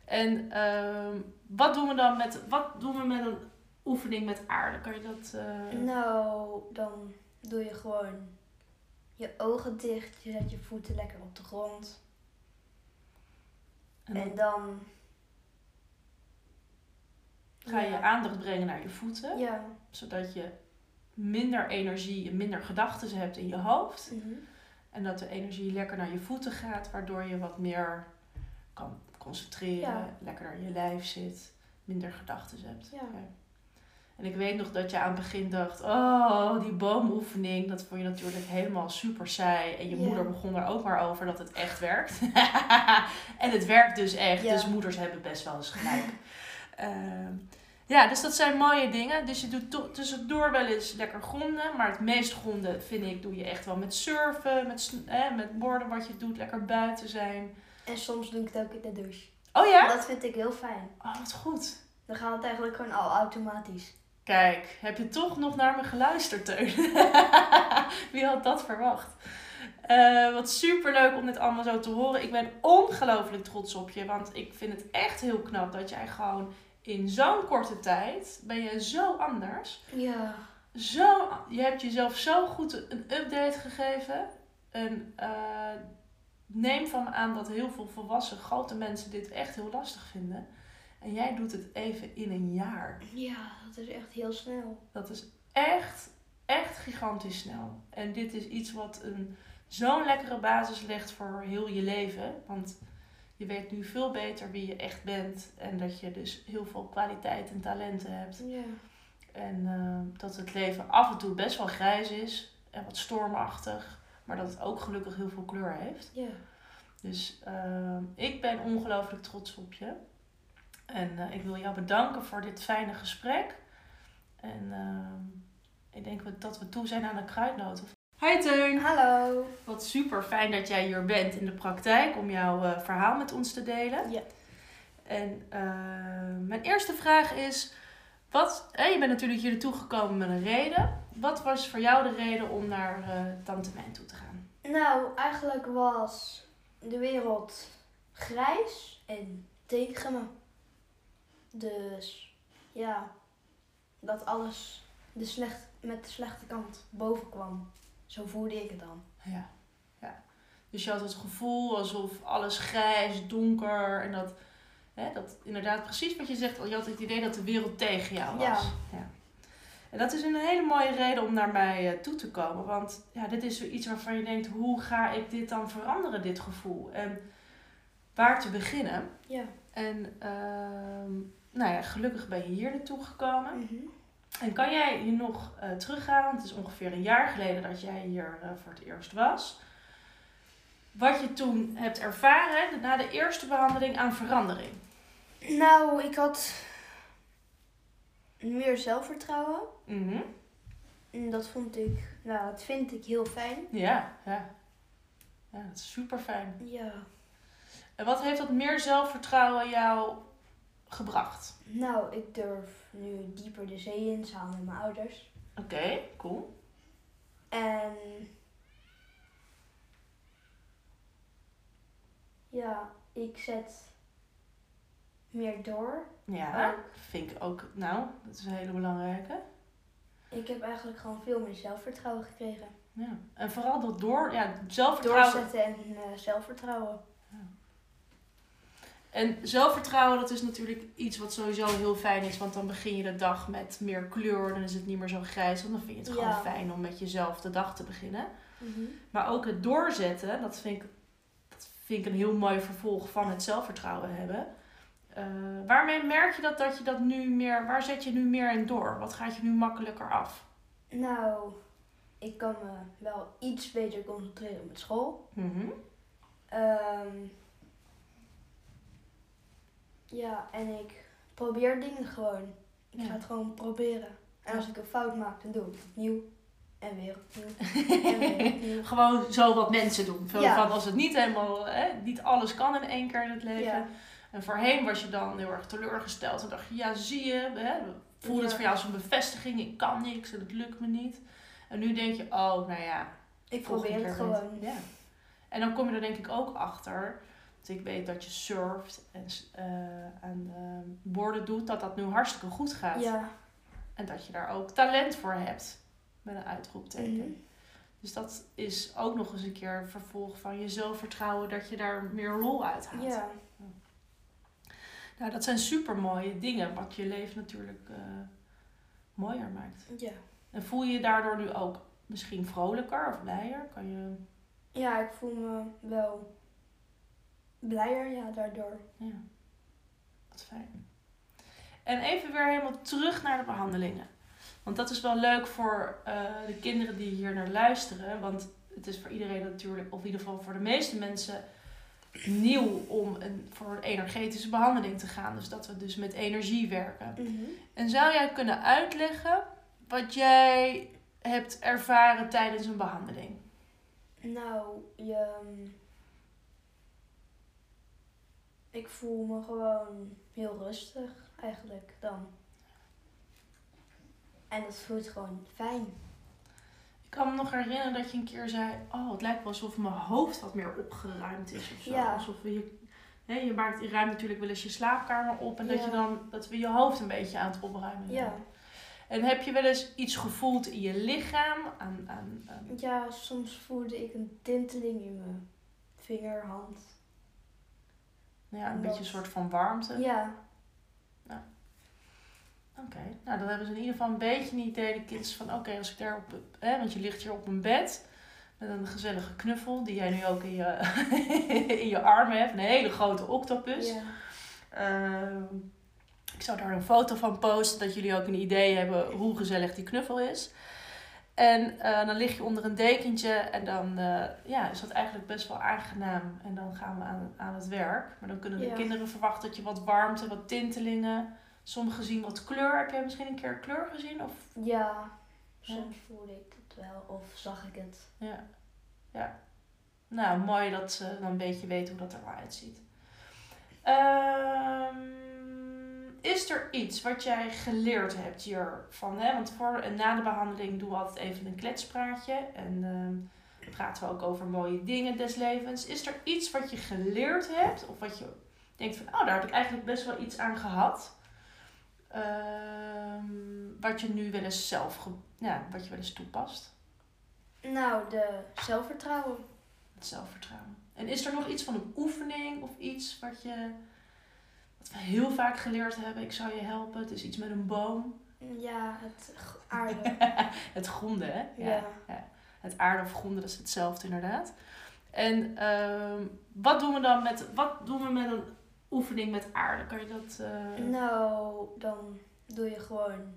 En ehm, wat doen we dan met, wat doen we met een oefening met aarde? Kan je dat... eh, Nou, dan doe je gewoon je ogen dicht. Je zet je voeten lekker op de grond. en dan En dan... ga je aandacht brengen naar je voeten. Ja, Zodat je minder energie en minder gedachten hebt in je hoofd. Mhm. En dat de energie lekker naar je voeten gaat, waardoor je wat meer kan concentreren, Ja. lekker naar je lijf zit, minder gedachten hebt. Ja. En ik weet nog dat je aan het begin dacht, oh, die boomoefening, dat vond je natuurlijk helemaal super saai. En je Ja. moeder begon er ook maar over dat het echt werkt. en het werkt dus echt, dus moeders hebben best wel eens gelijk. Ehm, ja, dus dat zijn mooie dingen. Dus je doet tussendoor wel eens lekker gronden. Maar het meest gronden vind ik doe je echt wel met surfen, met, eh, met borden wat je doet, lekker buiten zijn. En soms doe ik het ook in de douche. Oh ja? Dat vind ik heel fijn. Oh, wat goed. Dan gaat het eigenlijk gewoon al automatisch. Kijk, heb je toch nog naar me geluisterd, Teun? Wie had dat verwacht? Eh, wat super leuk om dit allemaal zo te horen. Ik ben ongelooflijk trots op je. Want ik vind het echt heel knap dat jij gewoon in zo'n korte tijd ben je zo anders. Ja. Zo, je hebt jezelf zo goed een update gegeven. En eh, neem van me aan dat heel veel volwassen grote mensen dit echt heel lastig vinden. En jij doet het even in een jaar. Ja, dat is echt heel snel. Dat is echt, echt gigantisch snel. En dit is iets wat een, zo'n lekkere basis legt voor heel je leven. Want je weet nu veel beter wie je echt bent. En dat je dus heel veel kwaliteit en talenten hebt. Ja. En eh, dat het leven af en toe best wel grijs is. En wat stormachtig. Maar dat het ook gelukkig heel veel kleur heeft. Ja. Dus eh, ik ben ongelooflijk trots op je. En eh, ik wil jou bedanken voor dit fijne gesprek. En ik denk dat we toe zijn aan de kruidnoten. Hi Teun! Hallo. Wat super fijn dat jij hier bent in de praktijk om jouw eh, verhaal met ons te delen. Ja. En eh, mijn eerste vraag is: wat, je bent natuurlijk hier naartoe gekomen met een reden. Wat was voor jou de reden om naar eh Tante Mijn toe te gaan? Nou, eigenlijk was de wereld grijs en tegen me. Dus ja, dat alles de slecht, met de slechte kant boven kwam. Zo voelde ik het dan. Ja, ja. Dus je had het gevoel alsof alles grijs, donker en dat, hè, dat inderdaad precies wat je zegt, je had het idee dat de wereld tegen jou was. Ja. ja. En dat is een hele mooie reden om naar mij eh, toe te komen, want ja, dit is zoiets waarvan je denkt, hoe ga ik dit dan veranderen, dit gevoel? En waar te beginnen? Ja. En ehm, nou ja, gelukkig ben je hier naartoe gekomen. Mhm. En kan jij hier nog eh, teruggaan? Want het is ongeveer een jaar geleden dat jij hier eh, voor het eerst was. Wat je toen hebt ervaren na de eerste behandeling aan verandering. Nou, ik had meer zelfvertrouwen. Mhm. En dat vond ik, nou, dat vind ik heel fijn. Ja, ja. Ja, dat is super fijn. Ja. En wat heeft dat meer zelfvertrouwen jou gebracht? Nou, ik durf nu dieper de zee in samen met mijn ouders. Oké, cool. En ja, ik zet meer door. Ja, Ook. vind ik ook. Nou, dat is een hele belangrijke. Ik heb eigenlijk gewoon veel meer zelfvertrouwen gekregen. Ja. En vooral dat door, ja, zelfvertrouwen. Doorzetten en eh, zelfvertrouwen. En zelfvertrouwen, dat is natuurlijk iets wat sowieso heel fijn is. Want dan begin je de dag met meer kleur. Dan is het niet meer zo grijs. Want dan vind je het gewoon Ja. fijn om met jezelf de dag te beginnen. Mhm. Maar ook het doorzetten, dat vind ik, dat vind ik een heel mooi vervolg van het zelfvertrouwen hebben. Eh, waarmee merk je dat, dat je dat nu meer, waar zet je nu meer in door? Wat gaat je nu makkelijker af? Nou, ik kan me wel iets beter concentreren met school. Mhm. Ehm, ja, en ik probeer dingen gewoon. Ik Ja. ga het gewoon proberen. En als ik een fout maak, dan doe ik het opnieuw. En weer opnieuw. en weer opnieuw. Gewoon zo wat mensen doen. Veel Ja. van als het niet helemaal, hè, niet alles kan in één keer in het leven. Ja. En voorheen was je dan heel erg teleurgesteld. En dacht je, ja zie je, hè, voelde het voor jou als een bevestiging. Ik kan niks en het lukt me niet. En nu denk je, oh nou ja, Ik probeer het gewoon. Ja. En dan kom je er denk ik ook achter. Dat ik weet dat je surft en eh, aan de borden doet. Dat dat nu hartstikke goed gaat. Ja. En dat je daar ook talent voor hebt. Met een uitroepteken. Mhm. Dus dat is ook nog eens een keer een vervolg van je zelfvertrouwen. Dat je daar meer lol uit haalt. Ja. Nou, dat zijn super mooie dingen. Wat je leven natuurlijk eh, mooier maakt. Ja. En voel je je daardoor nu ook misschien vrolijker of blijer? Kan je... Ja, ik voel me wel blijer, ja, daardoor. Ja, wat fijn. En even weer helemaal terug naar de behandelingen. Want dat is wel leuk voor eh, de kinderen die hier naar luisteren. Want het is voor iedereen natuurlijk, of in ieder geval voor de meeste mensen, nieuw om een, voor een energetische behandeling te gaan. Dus dat we dus met energie werken. En zou jij kunnen uitleggen wat jij hebt ervaren tijdens een behandeling? Nou, je... Ik voel me gewoon heel rustig eigenlijk dan. En dat voelt gewoon fijn. Ik kan me nog herinneren dat je een keer zei: Oh, het lijkt wel alsof mijn hoofd wat meer opgeruimd is of zo. Ja. Alsof we je, hè, je, maakt, je ruimt natuurlijk wel eens je slaapkamer op en dat, Ja. je dan, dat we je hoofd een beetje aan het opruimen Ja. zijn. En heb je wel eens iets gevoeld in je lichaam? Aan, aan, aan- Ja, soms voelde ik een tinteling in mijn vinger, hand. Ja, een beetje een soort van warmte? Ja, Oké, nou dan hebben ze in ieder geval een beetje een idee, de kids, van oké, als ik daar op, hè, want je ligt hier op een bed met een gezellige knuffel, die jij nu ook in je, in je armen hebt, een hele grote octopus. ja. Ehm, ik zou daar een foto van posten, dat jullie ook een idee hebben hoe gezellig die knuffel is. En eh, dan lig je onder een dekentje en dan eh, ja, is dat eigenlijk best wel aangenaam. En dan gaan we aan, aan het werk. Maar dan kunnen de Ja. kinderen verwachten dat je wat warmte, wat tintelingen. Sommigen zien wat kleur. Heb jij misschien een keer kleur gezien? Of, ja, soms voelde ik het wel of zag ik het. ja. ja. Nou, mooi dat ze dan een beetje weten hoe dat er wel uitziet. Ehm, is er iets wat jij geleerd hebt hiervan? Hè? Want voor en na de behandeling doen we altijd even een kletspraatje. En ehm, praten we ook over mooie dingen des levens. Is er iets wat je geleerd hebt? Of wat je denkt van, oh, daar heb ik eigenlijk best wel iets aan gehad. Ehm, wat je nu wel eens zelf, ja, wat je wel eens toepast. Nou, de zelfvertrouwen. Het zelfvertrouwen. En is er nog iets van een oefening of iets wat je we heel vaak geleerd hebben? Ik zou je helpen. Het is iets met een boom. Ja, het aarde. Het gronden, hè? ja. Het aarde of gronden, dat is hetzelfde inderdaad. En ehm, wat doen we dan met, wat doen we met een oefening met aarde? Kan je dat... eh, Nou, dan doe je gewoon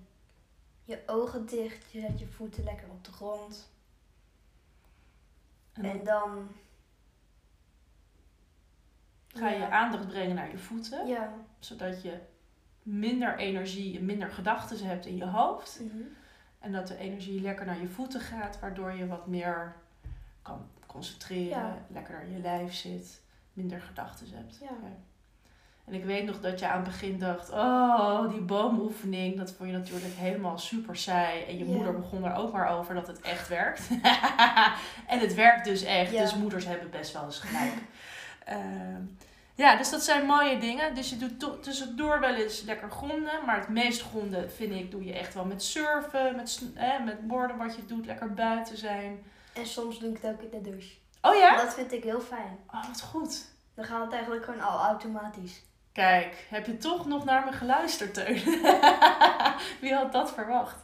je ogen dicht. Je zet je voeten lekker op de grond. en dan En dan... ga je aandacht brengen naar je voeten. Ja. Zodat je minder energie en minder gedachten hebt in je hoofd. Mhm. En dat de energie lekker naar je voeten gaat, waardoor je wat meer kan concentreren, Ja. lekker naar je lijf zit, minder gedachten hebt. Ja. En ik weet nog dat je aan het begin dacht, oh, die boomoefening, dat vond je natuurlijk helemaal super saai. En je Ja. moeder begon er ook maar over dat het echt werkt. en het werkt dus echt, dus moeders hebben best wel eens gelijk. Ehm, ja, dus dat zijn mooie dingen. Dus je doet tussendoor wel eens lekker gronden. Maar het meest gronden vind ik doe je echt wel met surfen, met, eh, met borden wat je doet, lekker buiten zijn. En soms doe ik het ook in de douche. Oh ja? Dat vind ik heel fijn. Oh, wat goed. Dan gaat het eigenlijk gewoon al automatisch. Kijk, heb je toch nog naar me geluisterd, Teun? Wie had dat verwacht?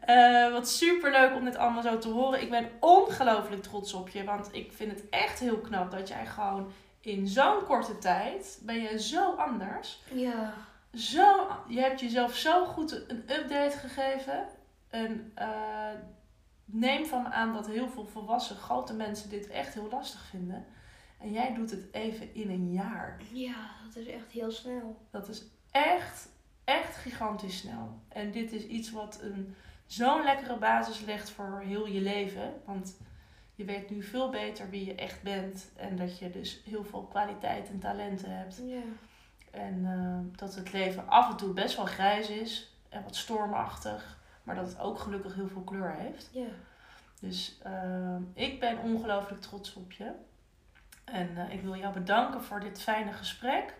Eh, wat super leuk om dit allemaal zo te horen. Ik ben ongelooflijk trots op je. Want ik vind het echt heel knap dat jij gewoon in zo'n korte tijd... ben je zo anders. Ja. Zo, je hebt jezelf zo goed een update gegeven. En eh, neem van me aan dat heel veel volwassen grote mensen dit echt heel lastig vinden. En jij doet het even in een jaar. Ja, dat is echt heel snel. Dat is echt, echt gigantisch snel. En dit is iets wat een, zo'n lekkere basis legt voor heel je leven. Want je weet nu veel beter wie je echt bent. En dat je dus heel veel kwaliteit en talenten hebt. Ja. En eh, dat het leven af en toe best wel grijs is. En wat stormachtig. Maar dat het ook gelukkig heel veel kleur heeft. Ja. Dus eh, ik ben ongelooflijk trots op je. En eh, ik wil jou bedanken voor dit fijne gesprek.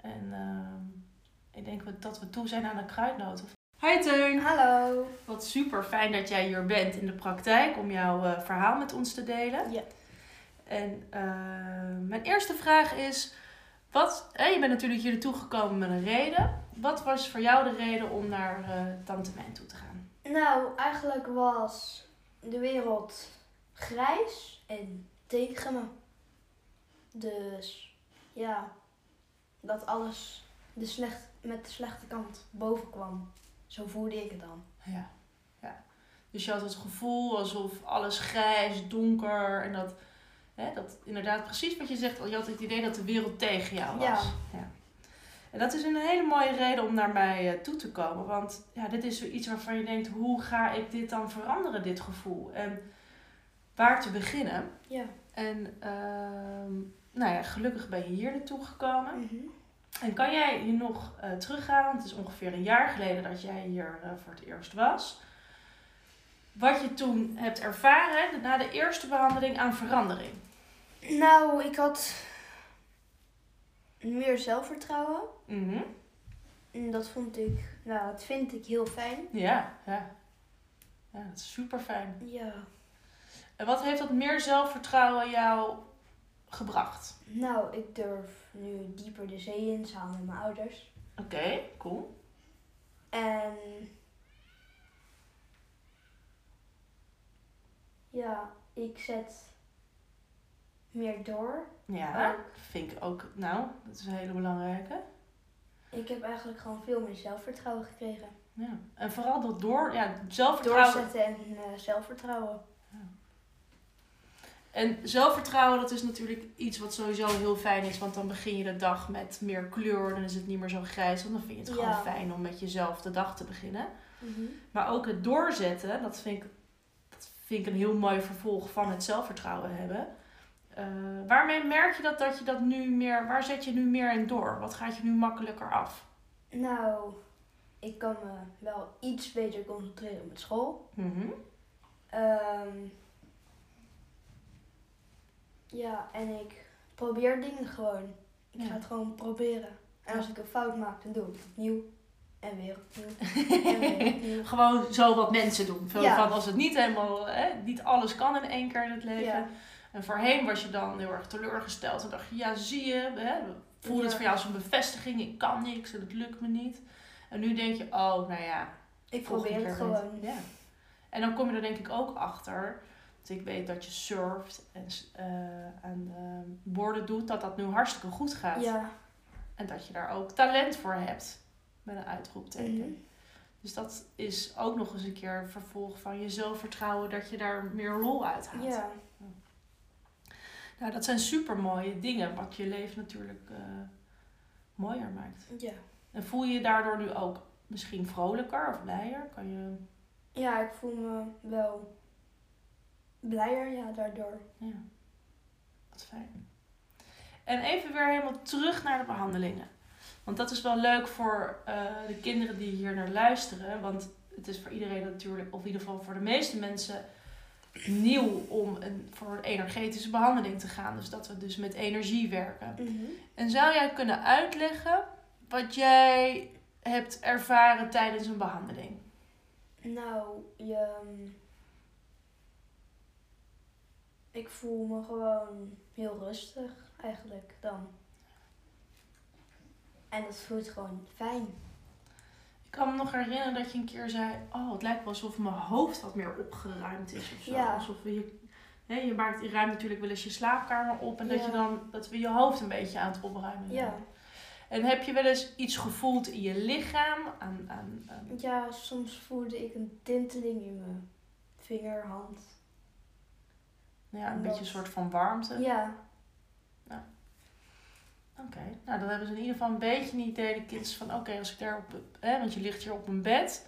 En eh, ik denk dat we toe zijn aan een kruidnoot. Hi Teun! Hallo. Wat super fijn dat jij hier bent in de praktijk om jouw eh, verhaal met ons te delen. Ja. En eh, mijn eerste vraag is: wat, je bent natuurlijk hier naartoe gekomen met een reden. Wat was voor jou de reden om naar eh Tante Mijn toe te gaan? Nou, eigenlijk was de wereld grijs en tegen me. Dus ja, dat alles de slecht, met de slechte kant boven kwam. Zo voelde ik het dan. Ja. ja. Dus je had het gevoel alsof alles grijs, donker en dat, hè, dat inderdaad precies wat je zegt, je had het idee dat de wereld tegen jou was. Ja. En dat is een hele mooie reden om naar mij eh, toe te komen. Want ja, dit is zoiets waarvan je denkt, hoe ga ik dit dan veranderen, dit gevoel? En waar te beginnen. Ja. En ehm, nou ja, gelukkig ben je hier naartoe gekomen. Mhm. En kan jij hier nog eh, teruggaan? Want het is ongeveer een jaar geleden dat jij hier eh, voor het eerst was. Wat je toen hebt ervaren na de eerste behandeling aan verandering. Nou, ik had meer zelfvertrouwen. Mhm. En dat vond ik, nou, dat vind ik heel fijn. Ja, ja. Ja, dat is super fijn. Ja. En wat heeft dat meer zelfvertrouwen jou gebracht? Nou, ik durf nu dieper de zee in samen met mijn ouders. Oké, cool. En ja, ik zet meer door. Ja, Ook. vind ik ook. Nou, dat is een hele belangrijke. Ik heb eigenlijk gewoon veel meer zelfvertrouwen gekregen. Ja. En vooral dat door, ja, zelfvertrouwen. Doorzetten en eh, zelfvertrouwen. En zelfvertrouwen, dat is natuurlijk iets wat sowieso heel fijn is. Want dan begin je de dag met meer kleur. Dan is het niet meer zo grijs. Want dan vind je het gewoon Ja. fijn om met jezelf de dag te beginnen. Mhm. Maar ook het doorzetten, dat vind ik, dat vind ik een heel mooi vervolg van het zelfvertrouwen hebben. Eh, waarmee merk je dat, dat je dat nu meer, waar zet je nu meer in door? Wat gaat je nu makkelijker af? Nou, ik kan me wel iets beter concentreren met school. Mhm. Ehm, ja, en ik probeer dingen gewoon. Ik Ja. ga het gewoon proberen. En als ik een fout maak, dan doe ik het opnieuw. En weer opnieuw. en weer opnieuw. Gewoon zo wat mensen doen. Ja. van als het niet helemaal, hè, niet alles kan in één keer in het leven. Ja. En voorheen was je dan heel erg teleurgesteld. En dacht je, ja zie je, hè, voelde het voor jou als een bevestiging. Ik kan niks en het lukt me niet. En nu denk je, oh nou ja, Ik probeer het gewoon. Ja. En dan kom je er denk ik ook achter. Want ik weet dat je surft en eh, aan de borden doet. Dat dat nu hartstikke goed gaat. Ja. En dat je daar ook talent voor hebt. Met een uitroepteken. Mhm. Dus dat is ook nog eens een keer een vervolg van je zelfvertrouwen. Dat je daar meer lol uit haalt. Ja. Nou, dat zijn super mooie dingen. Wat je leven natuurlijk eh, mooier maakt. Ja. En voel je je daardoor nu ook misschien vrolijker of blijer? Kan je... Ja, ik voel me wel blijer, ja, daardoor. Ja, wat fijn. En even weer helemaal terug naar de behandelingen. Want dat is wel leuk voor eh, de kinderen die hier naar luisteren. Want het is voor iedereen natuurlijk, of in ieder geval voor de meeste mensen, nieuw om een, voor een energetische behandeling te gaan. Dus dat we dus met energie werken. Mhm. En zou jij kunnen uitleggen wat jij hebt ervaren tijdens een behandeling? Nou, je... Ik voel me gewoon heel rustig eigenlijk dan. En dat voelt gewoon fijn. Ik kan me nog herinneren dat je een keer zei: Oh, het lijkt wel alsof mijn hoofd wat meer opgeruimd is of zo. Ja. Alsof je, hè, je, maakt, je ruimt natuurlijk wel eens je slaapkamer op en dat, je dan, dat we je hoofd een beetje aan het opruimen zijn. Ja. En heb je wel eens iets gevoeld in je lichaam? Aan, aan, aan- Ja, soms voelde ik een tinteling in mijn vinger, hand. Ja, een En beetje een soort van warmte? Ja. Oké, nou dan hebben ze in ieder geval een beetje een idee, de kids, van oké, als ik daar op, hè, want je ligt hier op een bed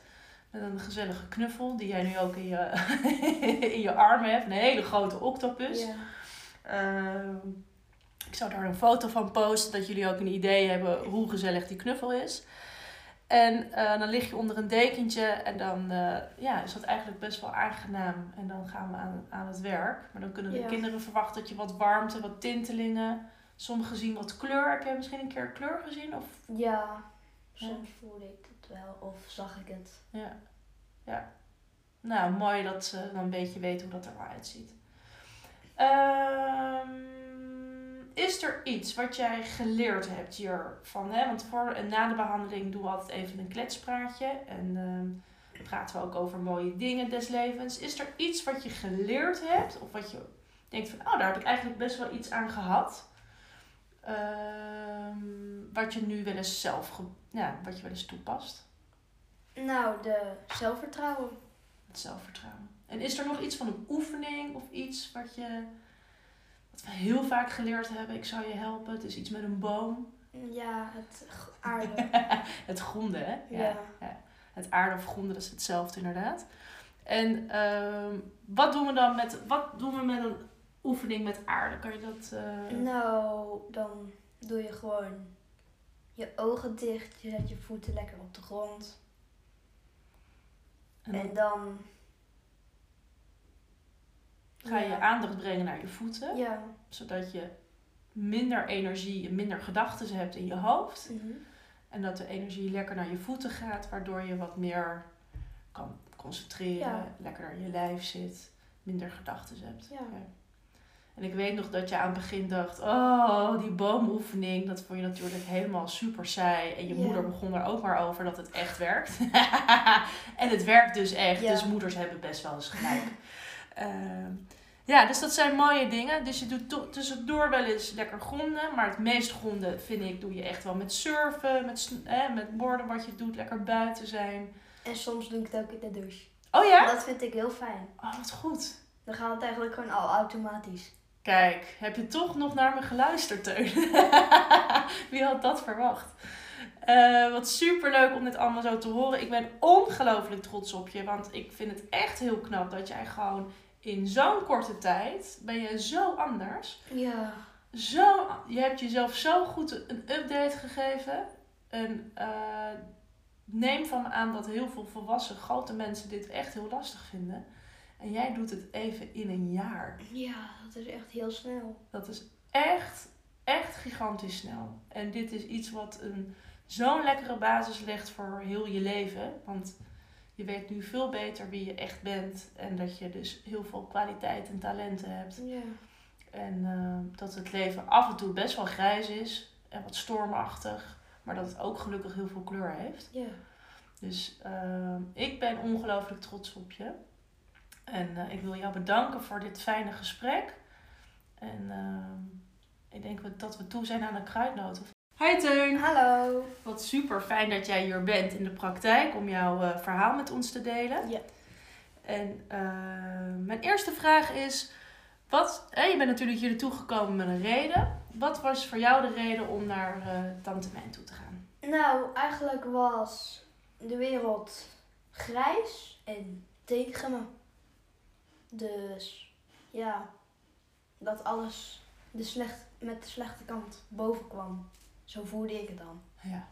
met een gezellige knuffel, die jij nu ook in je, in je armen hebt, een hele grote octopus. Ja. Ehm, ik zou daar een foto van posten, dat jullie ook een idee hebben hoe gezellig die knuffel is. En eh, dan lig je onder een dekentje en dan eh, ja, is dat eigenlijk best wel aangenaam. En dan gaan we aan, aan het werk. Maar dan kunnen de Ja. kinderen verwachten dat je wat warmte, wat tintelingen. Sommigen zien wat kleur. Heb jij misschien een keer kleur gezien? Of, Ja. Soms voelde ik het wel of zag ik het. ja. ja. Nou, mooi dat ze dan een beetje weten hoe dat er wel uitziet. Ehm, is er iets wat jij geleerd hebt hiervan? Hè? Want voor en na de behandeling doen we altijd even een kletspraatje. En ehm, praten we ook over mooie dingen des levens. Is er iets wat je geleerd hebt of wat je denkt van, oh, daar heb ik eigenlijk best wel iets aan gehad? Ehm, wat je nu wel eens zelf, ja, wat je wel eens toepast? Nou, de zelfvertrouwen. Het zelfvertrouwen. En is er nog iets van een oefening of iets wat je, wat we heel vaak geleerd hebben? Ik zou je helpen. Het is iets met een boom. Ja, het aarde. Het gronden, hè? ja. Het aarde of gronden, dat is hetzelfde inderdaad. En ehm, wat doen we dan met, wat doen we met een oefening met aarde? Kan je dat... eh, Nou, dan doe je gewoon je ogen dicht. Je zet je voeten lekker op de grond. en dan En dan... ga je ja. aandacht brengen naar je voeten. Ja. Zodat je minder energie en minder gedachten hebt in je hoofd. Mhm. En dat de energie lekker naar je voeten gaat, waardoor je wat meer kan concentreren, Ja. lekker naar je lijf zit, minder gedachten hebt. Ja. En ik weet nog dat je aan het begin dacht, oh, die boomoefening, dat vond je natuurlijk helemaal super saai. En je Ja. moeder begon er ook maar over dat het echt werkt. en het werkt dus echt, Ja. dus moeders hebben best wel eens gelijk. Ehm, ja, dus dat zijn mooie dingen. Dus je doet tussendoor wel eens lekker gronden. Maar het meest gronden vind ik doe je echt wel met surfen, met, eh, met borden wat je doet, lekker buiten zijn. En soms doe ik het ook in de douche. Oh ja? Dat vind ik heel fijn. Oh, wat goed. Dan gaat het eigenlijk gewoon al automatisch. Kijk, heb je toch nog naar me geluisterd, Teun? Wie had dat verwacht? Eh, wat super leuk om dit allemaal zo te horen. Ik ben ongelooflijk trots op je. Want ik vind het echt heel knap dat jij gewoon in zo'n korte tijd... ben je zo anders. Ja. Zo, je hebt jezelf zo goed een update gegeven. En eh, neem van me aan dat heel veel volwassen grote mensen dit echt heel lastig vinden. En jij doet het even in een jaar. Ja, dat is echt heel snel. Dat is echt, echt gigantisch snel. En dit is iets wat een, zo'n lekkere basis legt voor heel je leven. Want je weet nu veel beter wie je echt bent. En dat je dus heel veel kwaliteit en talenten hebt. Ja. En eh, dat het leven af en toe best wel grijs is. En wat stormachtig. Maar dat het ook gelukkig heel veel kleur heeft. Ja. Dus eh, ik ben ongelooflijk trots op je. En eh, ik wil jou bedanken voor dit fijne gesprek. En ik denk dat we toe zijn aan een kruidnoten. Hi Teun! Hallo. Wat super fijn dat jij hier bent in de praktijk om jouw eh, verhaal met ons te delen. Ja. En eh, mijn eerste vraag is: wat, je bent natuurlijk hier naartoe gekomen met een reden. Wat was voor jou de reden om naar eh Tante Mijn toe te gaan? Nou, eigenlijk was de wereld grijs en tegen me. Dus ja, dat alles de slecht, met de slechte kant boven kwam. Zo voelde ik het dan. Ja,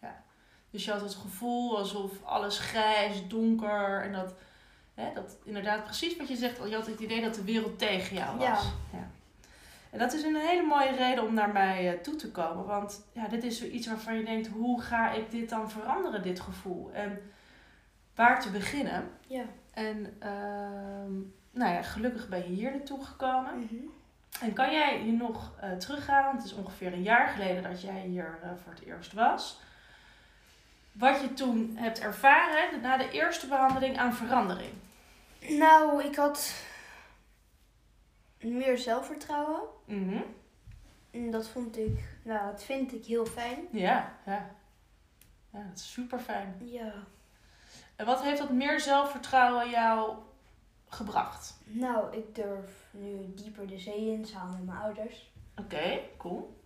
ja. Dus je had het gevoel alsof alles grijs, donker en dat, hè, dat inderdaad precies wat je zegt. Je had het idee dat de wereld tegen jou was. Ja. En dat is een hele mooie reden om naar mij eh, toe te komen. Want ja, dit is iets waarvan je denkt, hoe ga ik dit dan veranderen, dit gevoel? En waar te beginnen? Ja. En ehm, nou ja, gelukkig ben je hier naartoe gekomen. Mhm. En kan jij hier nog eh, teruggaan? Want het is ongeveer een jaar geleden dat jij hier eh, voor het eerst was. Wat je toen hebt ervaren na de eerste behandeling aan verandering. Nou, ik had meer zelfvertrouwen. Mhm. En dat vond ik, nou, dat vind ik heel fijn. Ja, ja. Ja, dat is super fijn. Ja. En wat heeft dat meer zelfvertrouwen jou gebracht? Nou, ik durf nu dieper de zee in samen met mijn ouders. Oké, cool.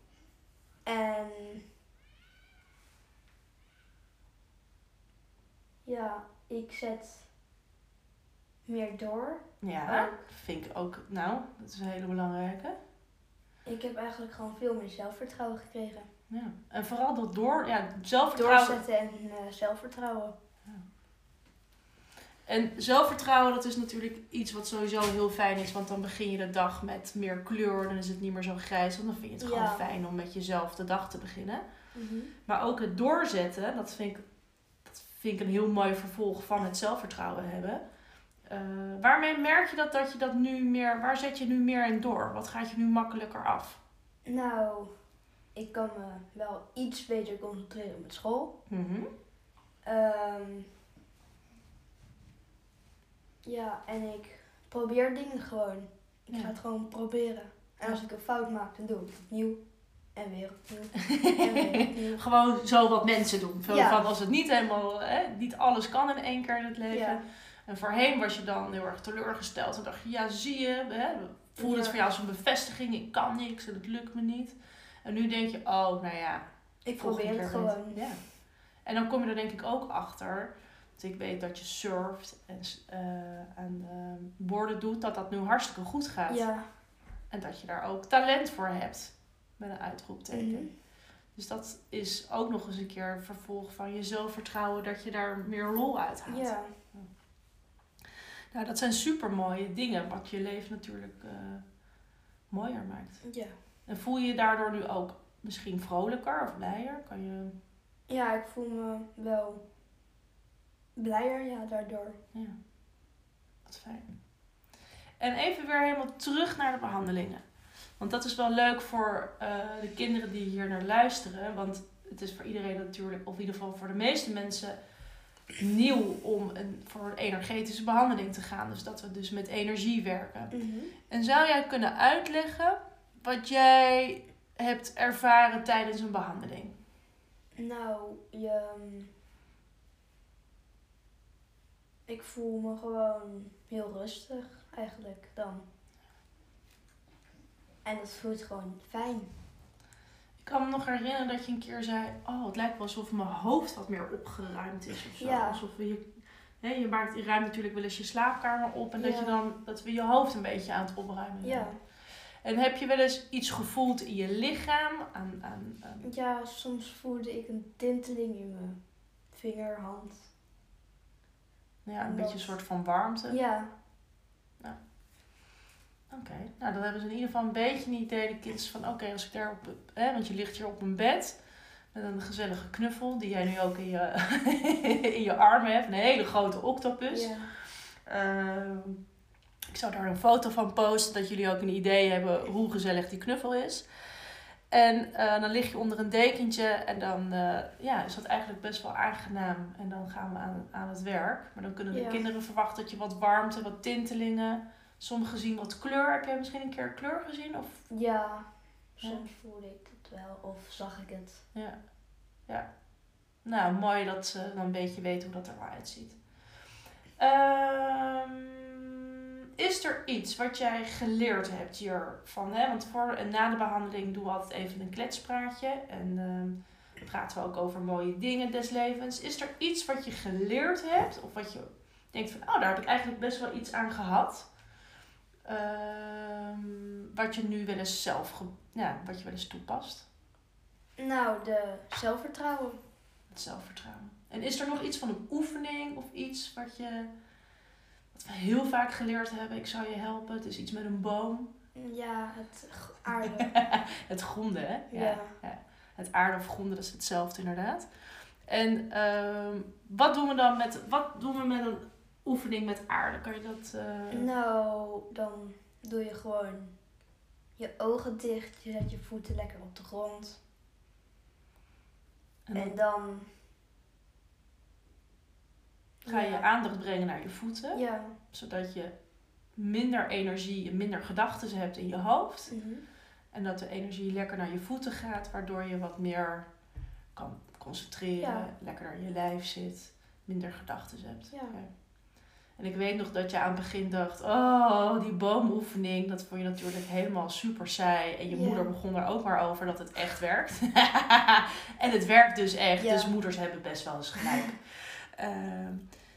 En ja, ik zet meer door. Ja, Ook. vind ik ook. Nou, dat is een hele belangrijke. Ik heb eigenlijk gewoon veel meer zelfvertrouwen gekregen. Ja. En vooral dat door, ja, zelfvertrouwen. Doorzetten en eh, zelfvertrouwen. En zelfvertrouwen, dat is natuurlijk iets wat sowieso heel fijn is. Want dan begin je de dag met meer kleur. Dan is het niet meer zo grijs. Want dan vind je het gewoon Ja. fijn om met jezelf de dag te beginnen. Mhm. Maar ook het doorzetten, dat vind ik, dat vind ik een heel mooi vervolg van het zelfvertrouwen hebben. Eh, waarmee merk je dat, dat je dat nu meer, waar zet je nu meer in door? Wat gaat je nu makkelijker af? Nou, ik kan me wel iets beter concentreren met school. Mhm. Ehm, Ja, en ik probeer dingen gewoon. Ik Ja. ga het gewoon proberen. En als ik een fout maak, dan doe ik het opnieuw. En weer opnieuw. en weer opnieuw. Gewoon zo wat mensen doen. Veel Ja. van als het niet helemaal, hè, niet alles kan in één keer in het leven. Ja. En voorheen was je dan heel erg teleurgesteld. En dacht je, ja zie je, hè, voelde het voor jou als een bevestiging. Ik kan niks en het lukt me niet. En nu denk je, oh nou ja, Ik probeer het gewoon. Ja. En dan kom je er denk ik ook achter. Want ik weet dat je surft en eh, aan borden doet, dat dat nu hartstikke goed gaat. Ja. En dat je daar ook talent voor hebt. Met een uitroepteken. Mhm. Dus dat is ook nog eens een keer een vervolg van je zelfvertrouwen. Dat je daar meer lol uit haalt. Ja. Nou, dat zijn super mooie dingen. Wat je leven natuurlijk eh, mooier maakt. Ja. En voel je je daardoor nu ook misschien vrolijker of blijer? Kan je... Ja, ik voel me wel blijer, ja, daardoor. Ja, wat fijn. En even weer helemaal terug naar de behandelingen. Want dat is wel leuk voor eh, de kinderen die hier naar luisteren. Want het is voor iedereen natuurlijk, of in ieder geval voor de meeste mensen, nieuw om een, voor een energetische behandeling te gaan. Dus dat we dus met energie werken. En zou jij kunnen uitleggen wat jij hebt ervaren tijdens een behandeling? Nou, je... Ik voel me gewoon heel rustig, eigenlijk, dan. En dat voelt gewoon fijn. Ik kan me nog herinneren dat je een keer zei: Oh, het lijkt wel alsof mijn hoofd wat meer opgeruimd is of zo. Ja. Alsof je, hè, je, maakt, je ruimt natuurlijk wel eens je slaapkamer op en dat, je dan, dat we je hoofd een beetje aan het opruimen zijn. Ja. En heb je wel eens iets gevoeld in je lichaam? Aan, aan, aan- Ja, soms voelde ik een tinteling in mijn vinger, hand. nou ja, een beetje een soort van warmte? Ja, Oké, nou dan hebben ze in ieder geval een beetje een idee, de kids, van oké, als ik daar op, hè, want je ligt hier op een bed met een gezellige knuffel, die jij nu ook in je, in je armen hebt, een hele grote octopus. ja. Ehm, ik zou daar een foto van posten, dat jullie ook een idee hebben hoe gezellig die knuffel is. En eh, dan lig je onder een dekentje en dan eh, ja, is dat eigenlijk best wel aangenaam. En dan gaan we aan, aan het werk. Maar dan kunnen de Ja. kinderen verwachten dat je wat warmte, wat tintelingen. Sommigen zien wat kleur. Heb jij misschien een keer kleur gezien? Of, ja, soms voelde ik het wel of zag ik het. ja. ja. Nou, mooi dat ze dan een beetje weten hoe dat er wel uitziet. Ehm, is er iets wat jij geleerd hebt hiervan? Hè? Want voor en na de behandeling doen we altijd even een kletspraatje. En ehm, praten we ook over mooie dingen des levens. Is er iets wat je geleerd hebt? Of wat je denkt van, oh, daar heb ik eigenlijk best wel iets aan gehad. Ehm, wat je nu wel eens zelf, ja, wat je wel eens toepast. Nou, de zelfvertrouwen. Het zelfvertrouwen. En is er nog iets van een oefening of iets wat je wat we heel vaak geleerd hebben? Ik zou je helpen. Het is iets met een boom. Ja, het aarde. Het gronden, hè? ja. Het aarde of gronden, dat is hetzelfde inderdaad. En ehm, wat doen we dan met, wat doen we met een oefening met aarde? Kan je dat... eh, Nou, dan doe je gewoon je ogen dicht. Je zet je voeten lekker op de grond. en dan En dan... ga je aandacht brengen naar je voeten. Ja. Zodat je minder energie en minder gedachten hebt in je hoofd. Mhm. En dat de energie lekker naar je voeten gaat, waardoor je wat meer kan concentreren, Ja. lekker naar je lijf zit, minder gedachten hebt. Ja. En ik weet nog dat je aan het begin dacht, oh, die boomoefening, dat vond je natuurlijk helemaal super saai. En je Ja. moeder begon er ook maar over dat het echt werkt. en het werkt dus echt, dus moeders hebben best wel eens gelijk. Ehm,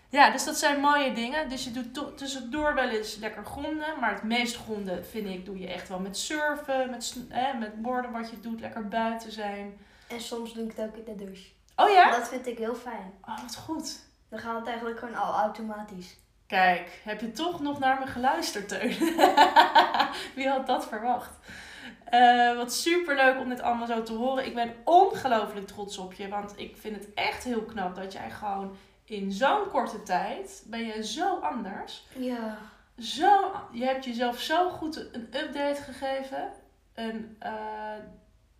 ja, dus dat zijn mooie dingen. Dus je doet tussendoor wel eens lekker gronden. Maar het meest gronden vind ik, doe je echt wel met surfen, met, hè, met borden wat je doet, lekker buiten zijn. En soms doe ik het ook in de douche. Oh ja? Dat vind ik heel fijn. Oh, wat goed. Dan gaat het eigenlijk gewoon al automatisch. Kijk, heb je toch nog naar me geluisterd, Teun? Wie had dat verwacht? Eh, wat super leuk om dit allemaal zo te horen. Ik ben ongelooflijk trots op je. Want ik vind het echt heel knap dat jij gewoon in zo'n korte tijd ben je zo anders. Ja. Zo, je hebt jezelf zo goed een update gegeven. En eh,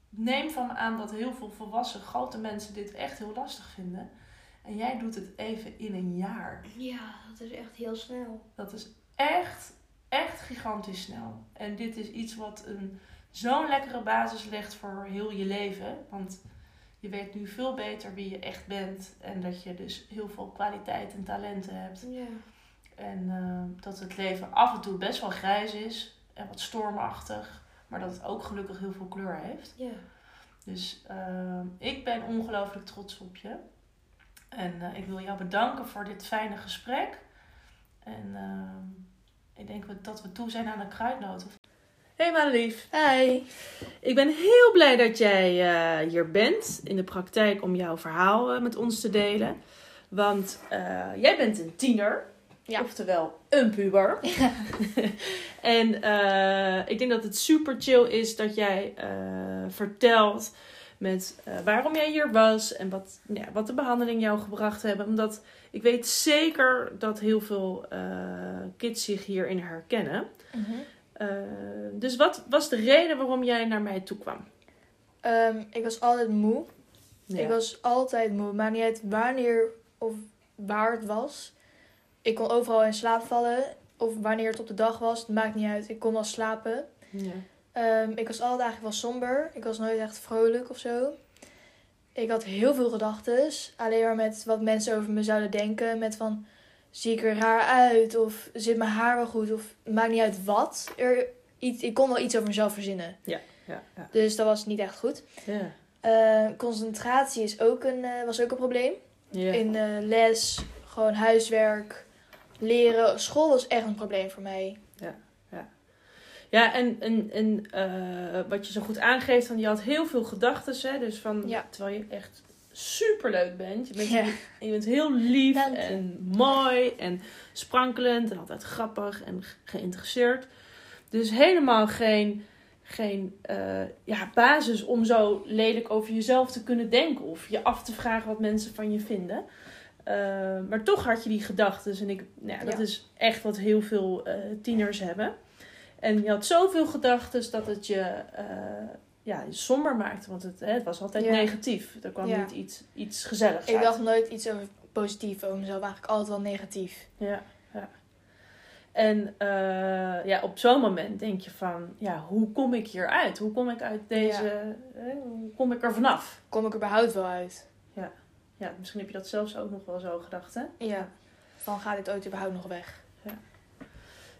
neem van me aan dat heel veel volwassen grote mensen dit echt heel lastig vinden. En jij doet het even in een jaar. Ja, dat is echt heel snel. Dat is echt, echt gigantisch snel. En dit is iets wat een, zo'n lekkere basis legt voor heel je leven. Want je weet nu veel beter wie je echt bent. En dat je dus heel veel kwaliteit en talenten hebt. Ja. En eh, dat het leven af en toe best wel grijs is. En wat stormachtig. Maar dat het ook gelukkig heel veel kleur heeft. Ja. Dus eh, ik ben ongelooflijk trots op je. En eh, ik wil jou bedanken voor dit fijne gesprek. En eh, ik denk dat we toe zijn aan de kruidnoten. Hey Madelief. Hi. Ik ben heel blij dat jij eh, hier bent in de praktijk om jouw verhaal eh, met ons te delen. Want eh, jij bent een tiener. Ja. Oftewel een puber. en ik denk dat het super chill is dat jij vertelt met waarom jij hier was en wat, ja, wat de behandeling jou gebracht hebben. Omdat ik weet zeker dat heel veel kids zich hierin herkennen. Mhm. Eh, dus wat was de reden waarom jij naar mij toe kwam? Ehm, ik was altijd moe. Ja. Ik was altijd moe. Maakt niet uit wanneer of waar het was. Ik kon overal in slaap vallen. Of wanneer het op de dag was. Het maakt niet uit. Ik kon wel slapen. Ja. Ehm, ik was altijd eigenlijk wel somber. Ik was nooit echt vrolijk of zo. Ik had heel veel gedachten. Alleen maar met wat mensen over me zouden denken. Met van, zie ik er raar uit? Of zit mijn haar wel goed? Of maakt niet uit wat. Er, iets, ik kon wel iets over mezelf verzinnen. Ja, ja. Dus dat was niet echt goed. Ja. Eh, concentratie is ook een, eh, was ook een probleem. Ja. In eh, les, gewoon huiswerk, leren. School was echt een probleem voor mij. Ja, en, en, en eh, wat je zo goed aangeeft, van je had heel veel gedachten? Dus van, Ja. terwijl je echt superleuk bent. Je bent, Ja. je bent heel lief Dank je. en mooi en sprankelend en altijd grappig en ge- geïnteresseerd. Dus helemaal geen, geen eh, ja, basis om zo lelijk over jezelf te kunnen denken of je af te vragen wat mensen van je vinden. Eh, maar toch had je die gedachten. En ik, nou ja, dat Ja. is echt wat heel veel eh, tieners hebben. En je had zoveel gedachten dat het je ja, somber maakte. Want het, hè, het was altijd Ja. negatief. Er kwam Ja. niet iets, iets gezelligs Ik uit. dacht nooit iets over positief over mezelf. Eigenlijk altijd wel negatief. Ja, ja. En eh, ja, op zo'n moment denk je van, ja, hoe kom ik hier uit? Hoe kom ik uit deze, hè, hoe kom ik er vanaf? Kom ik er überhaupt wel uit? Ja, misschien heb je dat zelfs ook nog wel zo gedacht, hè? Ja. Van gaat dit ooit überhaupt nog weg?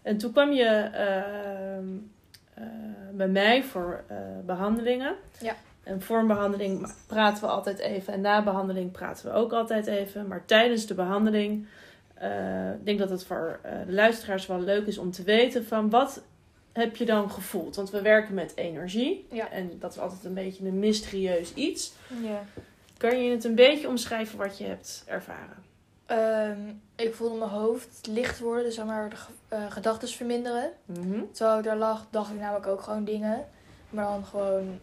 En toen kwam je ehm, eh, bij mij voor eh, behandelingen. Ja. En voor een behandeling praten we altijd even. En na behandeling praten we ook altijd even. Maar tijdens de behandeling, eh, ik denk dat het voor eh, de luisteraars wel leuk is om te weten van wat heb je dan gevoeld? Want we werken met energie. Ja. En dat is altijd een beetje een mysterieus iets. Ja. Kan je het een beetje omschrijven wat je hebt ervaren? Ehm, ik voelde mijn hoofd licht worden. Dus zeg maar de ge- gedachten verminderen. Mhm. Terwijl ik daar lag, dacht ik namelijk ook gewoon dingen. Maar dan gewoon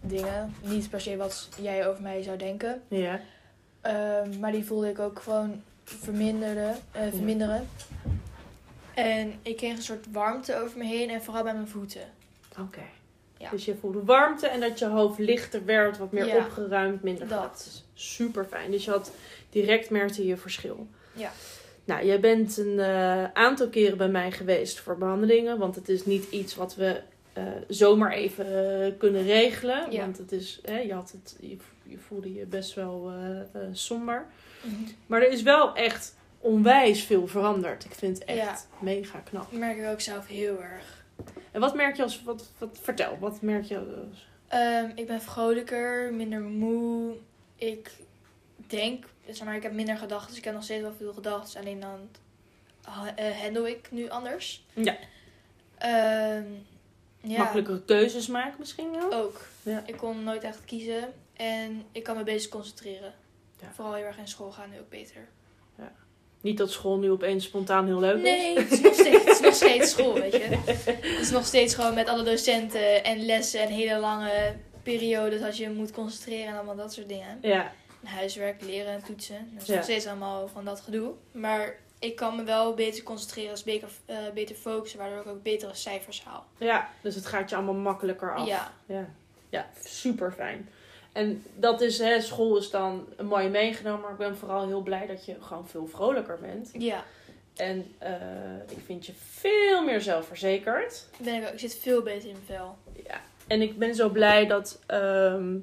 dingen. Niet per se wat jij over mij zou denken. Ja. Ehm, maar die voelde ik ook gewoon verminderen, eh, verminderen. En ik kreeg een soort warmte over me heen en vooral bij mijn voeten. Oké. Ja. Dus je voelde warmte en dat je hoofd lichter werd, wat meer Ja. opgeruimd, minder Dat. glad. Super fijn. Dus je had direct merkte je verschil. Ja. Nou, jij bent een eh, aantal keren bij mij geweest voor behandelingen, want het is niet iets wat we eh, zomaar even eh, kunnen regelen. Ja. Want het is, hè, je, had het, je, je voelde je best wel somber. Mhm. Maar er is wel echt onwijs veel veranderd. Ik vind het echt Ja. mega knap. Dat merk ik ook zelf heel erg. En wat merk je als, wat, wat, vertel, wat merk je als, Ehm, ik ben vrolijker, minder moe. Ik denk, zeg maar, ik heb minder gedachten. Dus ik heb nog steeds wel veel gedachten. Alleen dan ha- eh, handle ik nu anders. Ja. Ehm, ja, makkelijkere keuzes maken misschien wel? ook. Ja. Ik kon nooit echt kiezen. En ik kan me beter concentreren. Ja. Vooral heel erg in school gaan nu ook beter. Niet dat school nu opeens spontaan heel leuk is. Nee, het is nog steeds, het is nog steeds school, weet je. Het is nog steeds gewoon met alle docenten en lessen en hele lange periodes als je moet concentreren en allemaal dat soort dingen. Ja, huiswerk, leren en toetsen. Dat is Ja. nog steeds allemaal van dat gedoe. Maar ik kan me wel beter concentreren, als beter, eh, beter focussen, waardoor ik ook betere cijfers haal. ja, dus het gaat je allemaal makkelijker af. Ja, Ja, ja super fijn. En dat is, hè, school is dan een mooi meegenomen, maar ik ben vooral heel blij dat je gewoon veel vrolijker bent. Ja, En eh, ik vind je veel meer zelfverzekerd. ben ik ook. Ik zit veel beter in mijn vel. Ja. En ik ben zo blij dat ehm,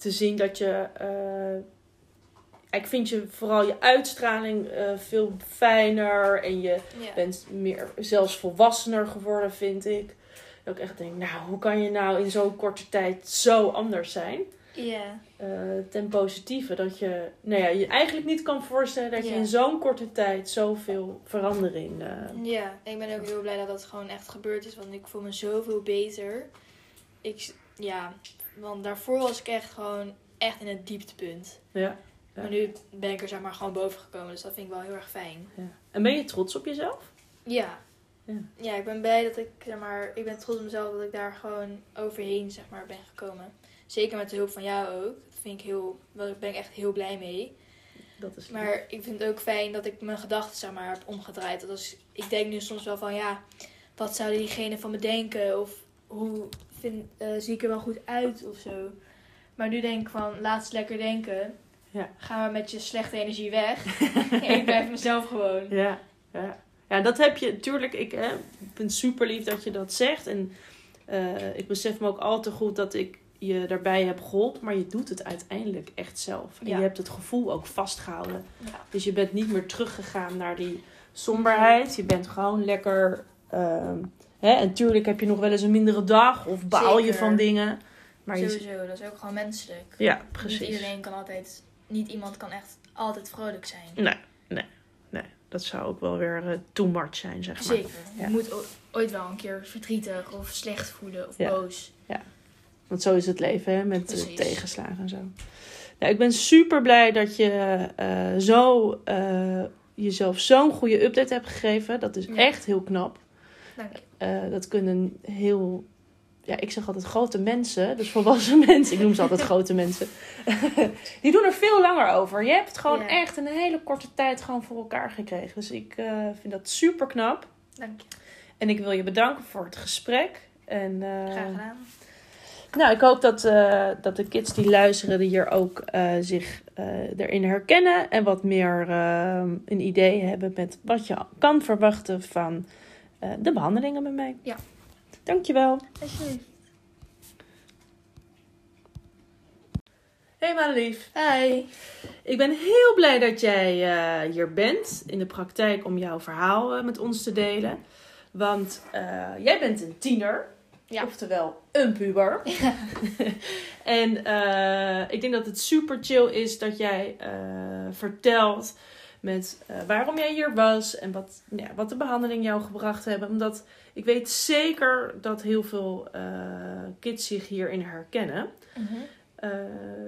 te zien dat je. eh, ik vind je vooral je uitstraling eh, veel fijner en je Ja. bent meer zelfs volwassener geworden, vind ik. Dat ik echt denk, nou, hoe kan je nou in zo'n korte tijd zo anders zijn? Ja. Eh, ten positieve, dat je, nou ja, je eigenlijk niet kan voorstellen dat je in zo'n korte tijd zoveel verandering. Ja, ik ben ook heel blij dat dat gewoon echt gebeurd is, want ik voel me zoveel beter. Ik, ja, want daarvoor was ik echt gewoon echt in het dieptepunt. ja, Ja. Maar nu ben ik er zeg maar gewoon boven gekomen, dus dat vind ik wel heel erg fijn. ja. En ben je trots op jezelf? Ja. Ja. Ja, ik ben blij dat ik, zeg maar, ik ben trots op mezelf dat ik daar gewoon overheen, zeg maar, ben gekomen. Zeker met de hulp van jou ook. Dat vind ik heel, daar ben ik echt heel blij mee. Dat is lief. Maar ik vind het ook fijn dat ik mijn gedachten zeg maar, heb omgedraaid. Dat als, ik denk nu soms wel van ja, wat zouden diegene van me denken? Of hoe vind, eh, zie ik er wel goed uit of zo. Maar nu denk ik van laat eens lekker denken. Ja. Ga maar met je slechte energie weg. en ik blijf mezelf gewoon. Ja, ja. ja, dat heb je natuurlijk. Ik hè, vind het super lief dat je dat zegt. En eh, ik besef me ook al te goed dat ik je daarbij heb geholpen. Maar je doet het uiteindelijk echt zelf. En Ja. je hebt het gevoel ook vastgehouden. Ja. Dus je bent niet meer teruggegaan naar die somberheid. Je bent gewoon lekker. ehm, hè, en tuurlijk heb je nog wel eens een mindere dag. Of baal je van dingen. Maar je, Sowieso, dat is ook gewoon menselijk. ja, Niet precies. iedereen kan altijd, niet iemand kan echt altijd vrolijk zijn. Nee, nee, nee. Dat zou ook wel weer eh, too much zijn, zeg maar. Zeker. Ja. Je moet ooit wel een keer verdrietig of slecht voelen of Ja. boos. Want zo is het leven, hè, met Precies. tegenslagen en zo. Nou, ik ben super blij dat je eh, zo, eh, jezelf zo'n goede update hebt gegeven. Dat is Ja. echt heel knap. Dank je. Eh, dat kunnen heel, ja, ik zeg altijd grote mensen, dus volwassen mensen. Ik noem ze altijd grote mensen. Die doen er veel langer over. Je hebt het gewoon Ja. echt in een hele korte tijd gewoon voor elkaar gekregen. Dus ik eh, vind dat super knap. Dank je. En ik wil je bedanken voor het gesprek. En, eh, Graag gedaan. nou, ik hoop dat, dat de kids die luisteren hier ook zich erin herkennen. En wat meer een idee hebben met wat je kan verwachten van eh, de behandelingen met mij. Ja. Dankjewel. Alsjeblieft. Hey Madelief. Hi. Ik ben heel blij dat jij eh, hier bent in de praktijk om jouw verhaal eh, met ons te delen. Want eh, jij bent een tiener. Ja. Oftewel een puber. en eh, ik denk dat het super chill is dat jij eh, vertelt met eh, waarom jij hier was en wat, ja, wat de behandeling jou gebracht hebben. Omdat ik weet zeker dat heel veel eh, kids zich hierin herkennen. Mhm. Eh,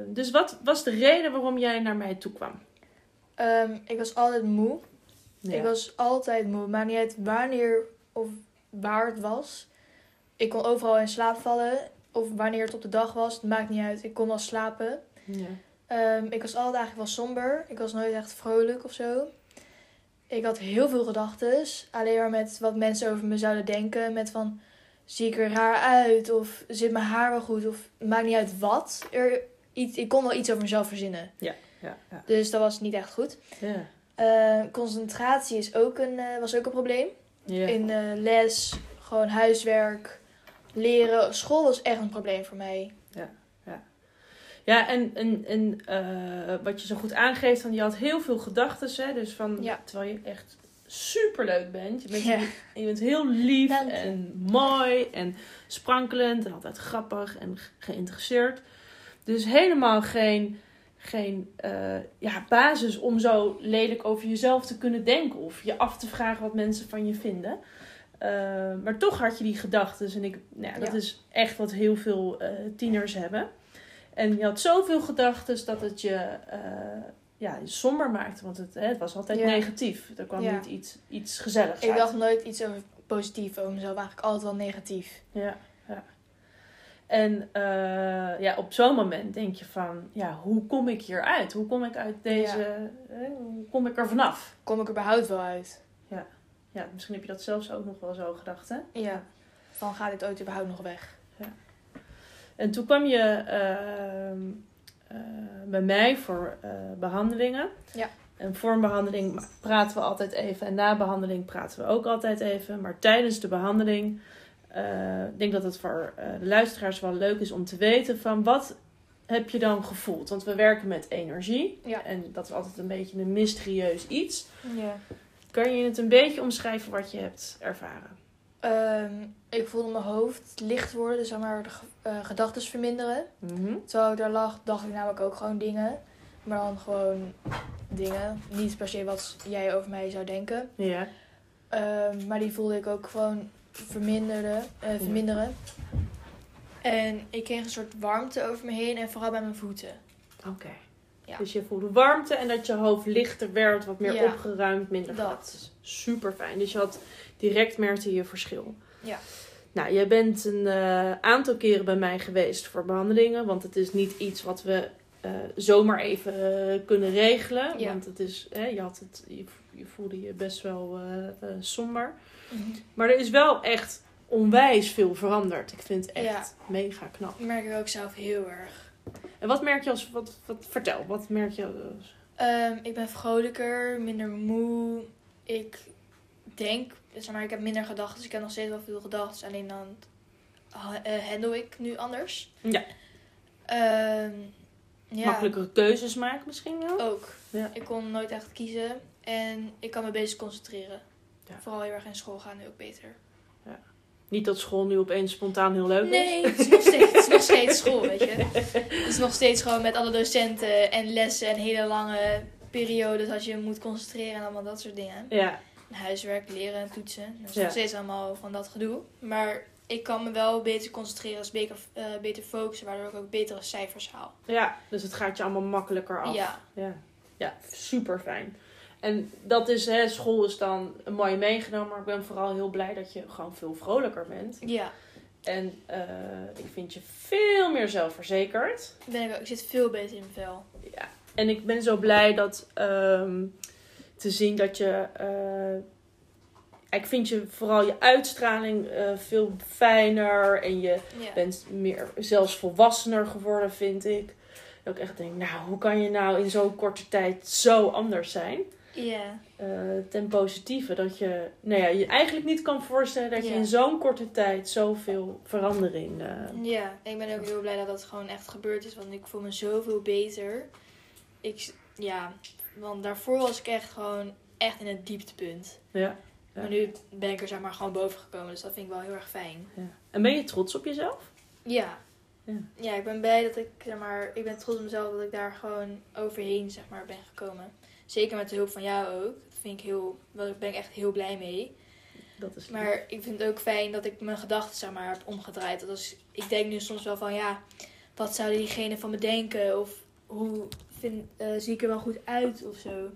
dus wat was de reden waarom jij naar mij toe kwam? Ehm, ik was altijd moe. Ja. Ik was altijd moe. Maakt niet uit wanneer of waar het was. Ik kon overal in slaap vallen. Of wanneer het op de dag was. Het maakt niet uit. Ik kon wel slapen. Ja. Ehm, ik was altijd eigenlijk wel somber. Ik was nooit echt vrolijk of zo. Ik had heel veel gedachten. Alleen maar met wat mensen over me zouden denken. Met van, zie ik er raar uit? Of zit mijn haar wel goed? Of maakt niet uit wat. Er, iets, ik kon wel iets over mezelf verzinnen. Ja, ja. Dus dat was niet echt goed. Ja. Eh, concentratie is ook een, eh, was ook een probleem. Ja. In eh, les, gewoon huiswerk, leren. School was echt een probleem voor mij. Ja, en, en, en eh, wat je zo goed aangeeft, van je had heel veel gedachten, hè? Dus van, Ja. terwijl je echt superleuk bent. Je bent, Ja. je bent heel lief en mooi en sprankelend en altijd grappig en ge- geïnteresseerd. Dus helemaal geen, geen eh, ja, basis om zo lelijk over jezelf te kunnen denken of je af te vragen wat mensen van je vinden. Eh, maar toch had je die gedachten. En ik, nou ja, dat Ja. is echt wat heel veel tieners hebben. En je had zoveel gedachten dat het je eh, ja, somber maakte. Want het, hè, het was altijd Ja. negatief. Er kwam Ja. niet iets, iets gezelligs Ik uit. dacht nooit iets over positief over mezelf. Eigenlijk altijd wel negatief. Ja, ja. En eh, ja, op zo'n moment denk je van, ja, hoe kom ik hier uit? Hoe kom ik uit deze, hè, hoe kom ik er vanaf? Kom ik er überhaupt wel uit? Ja, misschien heb je dat zelfs ook nog wel zo gedacht, hè? Ja. Van gaat dit ooit überhaupt nog weg? En toen kwam je ehm, eh, bij mij voor eh, behandelingen. Ja. En voor een behandeling praten we altijd even. En na behandeling praten we ook altijd even. Maar tijdens de behandeling... eh, ik denk dat het voor de luisteraars wel leuk is om te weten van wat heb je dan gevoeld? Want we werken met energie. Ja. En dat is altijd een beetje een mysterieus iets. Ja. Kan je het een beetje omschrijven wat je hebt ervaren? Ehm, ik voelde mijn hoofd licht worden, dus zeg maar de eh, gedachten verminderen. Mhm. Terwijl ik daar lag, dacht ik namelijk ook gewoon dingen. Maar dan gewoon dingen. Niet per se wat jij over mij zou denken. Ja. Ehm, maar die voelde ik ook gewoon verminderen, eh, verminderen. En ik kreeg een soort warmte over me heen en vooral bij mijn voeten. Oké. Ja. Dus je voelde warmte en dat je hoofd lichter werd, wat meer Ja. opgeruimd, minder Dat. Super fijn. Dus je had direct merkte je verschil. Ja. Nou, jij bent een eh, aantal keren bij mij geweest voor behandelingen, want het is niet iets wat we eh, zomaar even eh, kunnen regelen. Ja. Want het is, hè, je, had het, je, je voelde je best wel somber. Mhm. Maar er is wel echt onwijs veel veranderd. Ik vind het echt Ja. mega knap. Dat merk ik ook zelf heel erg. En wat merk je als, wat, wat vertel, wat merk je als, Ehm, ik ben vrolijker, minder moe. Ik denk, zeg maar, ik heb minder gedachten. Dus ik heb nog steeds wel veel gedachten. Alleen dan ha- eh, handle ik nu anders. Ja. Ehm, ja, makkelijkere keuzes maken misschien wel? ook. Ja. Ik kon nooit echt kiezen. En ik kan me beter concentreren. Ja. Vooral heel erg in school gaan nu ook beter. Niet dat school nu opeens spontaan heel leuk is. Nee, het is nog steeds, het is nog steeds school, weet je. Het is nog steeds gewoon met alle docenten en lessen en hele lange periodes als je moet concentreren en allemaal dat soort dingen. Ja, Huiswerk, leren en toetsen. Dat is Ja. nog steeds allemaal van dat gedoe. Maar ik kan me wel beter concentreren, beter, eh, beter focussen, waardoor ik ook betere cijfers haal. ja, dus het gaat je allemaal makkelijker af. Ja, ja. Ja, super fijn. En dat is, hè, school is dan een mooi meegenomen, maar ik ben vooral heel blij dat je gewoon veel vrolijker bent. ja. En eh, ik vind je veel meer zelfverzekerd. Ben ik, ik zit veel beter in mijn vel. Ja. En ik ben zo blij dat ehm, te zien dat je. eh, ik vind je vooral je uitstraling eh, veel fijner. En je bent meer zelfs volwassener geworden, vind ik. Dat ik echt denk, nou, hoe kan je nou in zo'n korte tijd zo anders zijn? Ja. Eh, ten positieve, dat je nou ja, je eigenlijk niet kan voorstellen dat je in zo'n korte tijd zoveel verandering. Ja, ik ben ook heel blij dat dat gewoon echt gebeurd is, want ik voel me zoveel beter. Ik, ja, want daarvoor was ik echt gewoon echt in het dieptepunt. ja, Ja. Maar nu ben ik er zeg maar gewoon boven gekomen, dus dat vind ik wel heel erg fijn. ja. En ben je trots op jezelf? Ja. Ja. Ja, ik ben blij dat ik, zeg maar, ik ben trots op mezelf dat ik daar gewoon overheen, zeg maar, ben gekomen. Zeker met de hulp van jou ook. Dat vind ik heel, daar ben ik echt heel blij mee. Dat is. Maar ik vind het ook fijn dat ik mijn gedachten, zeg maar, heb omgedraaid. Dat als, ik denk nu soms wel van, ja, wat zouden diegene van me denken? Of hoe vind, eh, zie ik er wel goed uit of zo.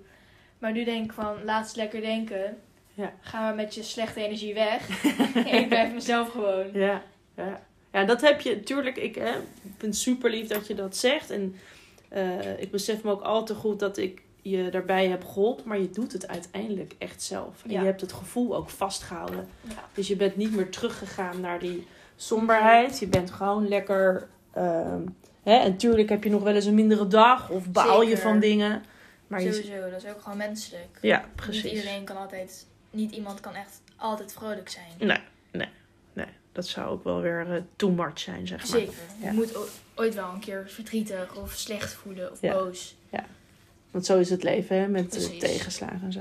Maar nu denk ik van, laat eens lekker denken. Ja. Ga maar met je slechte energie weg. ik blijf mezelf gewoon. Ja, ja. ja, dat heb je natuurlijk. Ik, hè, vind super lief dat je dat zegt. En eh, ik besef me ook al te goed dat ik je daarbij heb geholpen. Maar je doet het uiteindelijk echt zelf. En Ja. je hebt het gevoel ook vastgehouden. Ja. Dus je bent niet meer teruggegaan naar die somberheid. Je bent gewoon lekker. ehm, hè, en natuurlijk heb je nog wel eens een mindere dag. Of baal je van dingen. Maar je, Sowieso, dat is ook gewoon menselijk. ja, Niet precies. iedereen kan altijd, niet iemand kan echt altijd vrolijk zijn. Nee, nee, nee. Dat zou ook wel weer eh, too much zijn, zeg maar. Zeker. Ja. Je moet ooit wel een keer verdrietig of slecht voelen of Ja. boos. Want zo is het leven, hè, met Precies. tegenslagen en zo.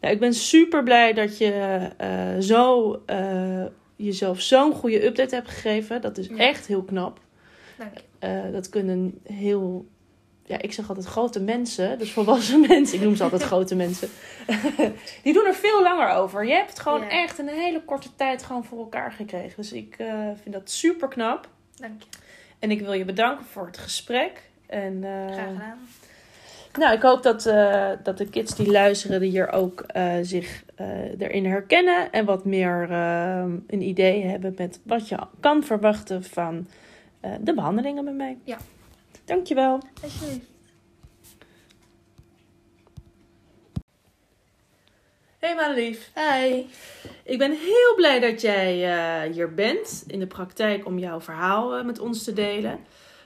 Ja, ik ben super blij dat je eh, zo, eh, jezelf zo'n goede update hebt gegeven. Dat is Ja. echt heel knap. Dank je. Eh, dat kunnen heel, ja, ik zeg altijd grote mensen, dus volwassen mensen. Ik noem ze altijd grote mensen. Die doen er veel langer over. Je hebt het gewoon Ja. echt in een hele korte tijd gewoon voor elkaar gekregen. Dus ik eh, vind dat super knap. Dank je. En ik wil je bedanken voor het gesprek. En, eh, Graag gedaan. nou, ik hoop dat, dat de kids die luisteren die hier ook zich erin herkennen. En wat meer een idee hebben met wat je kan verwachten van de behandelingen met mij. Ja. Dankjewel. Alsjeblieft. Hey Madelief. Hi. Ik ben heel blij dat jij eh, hier bent in de praktijk om jouw verhaal eh, met ons te delen.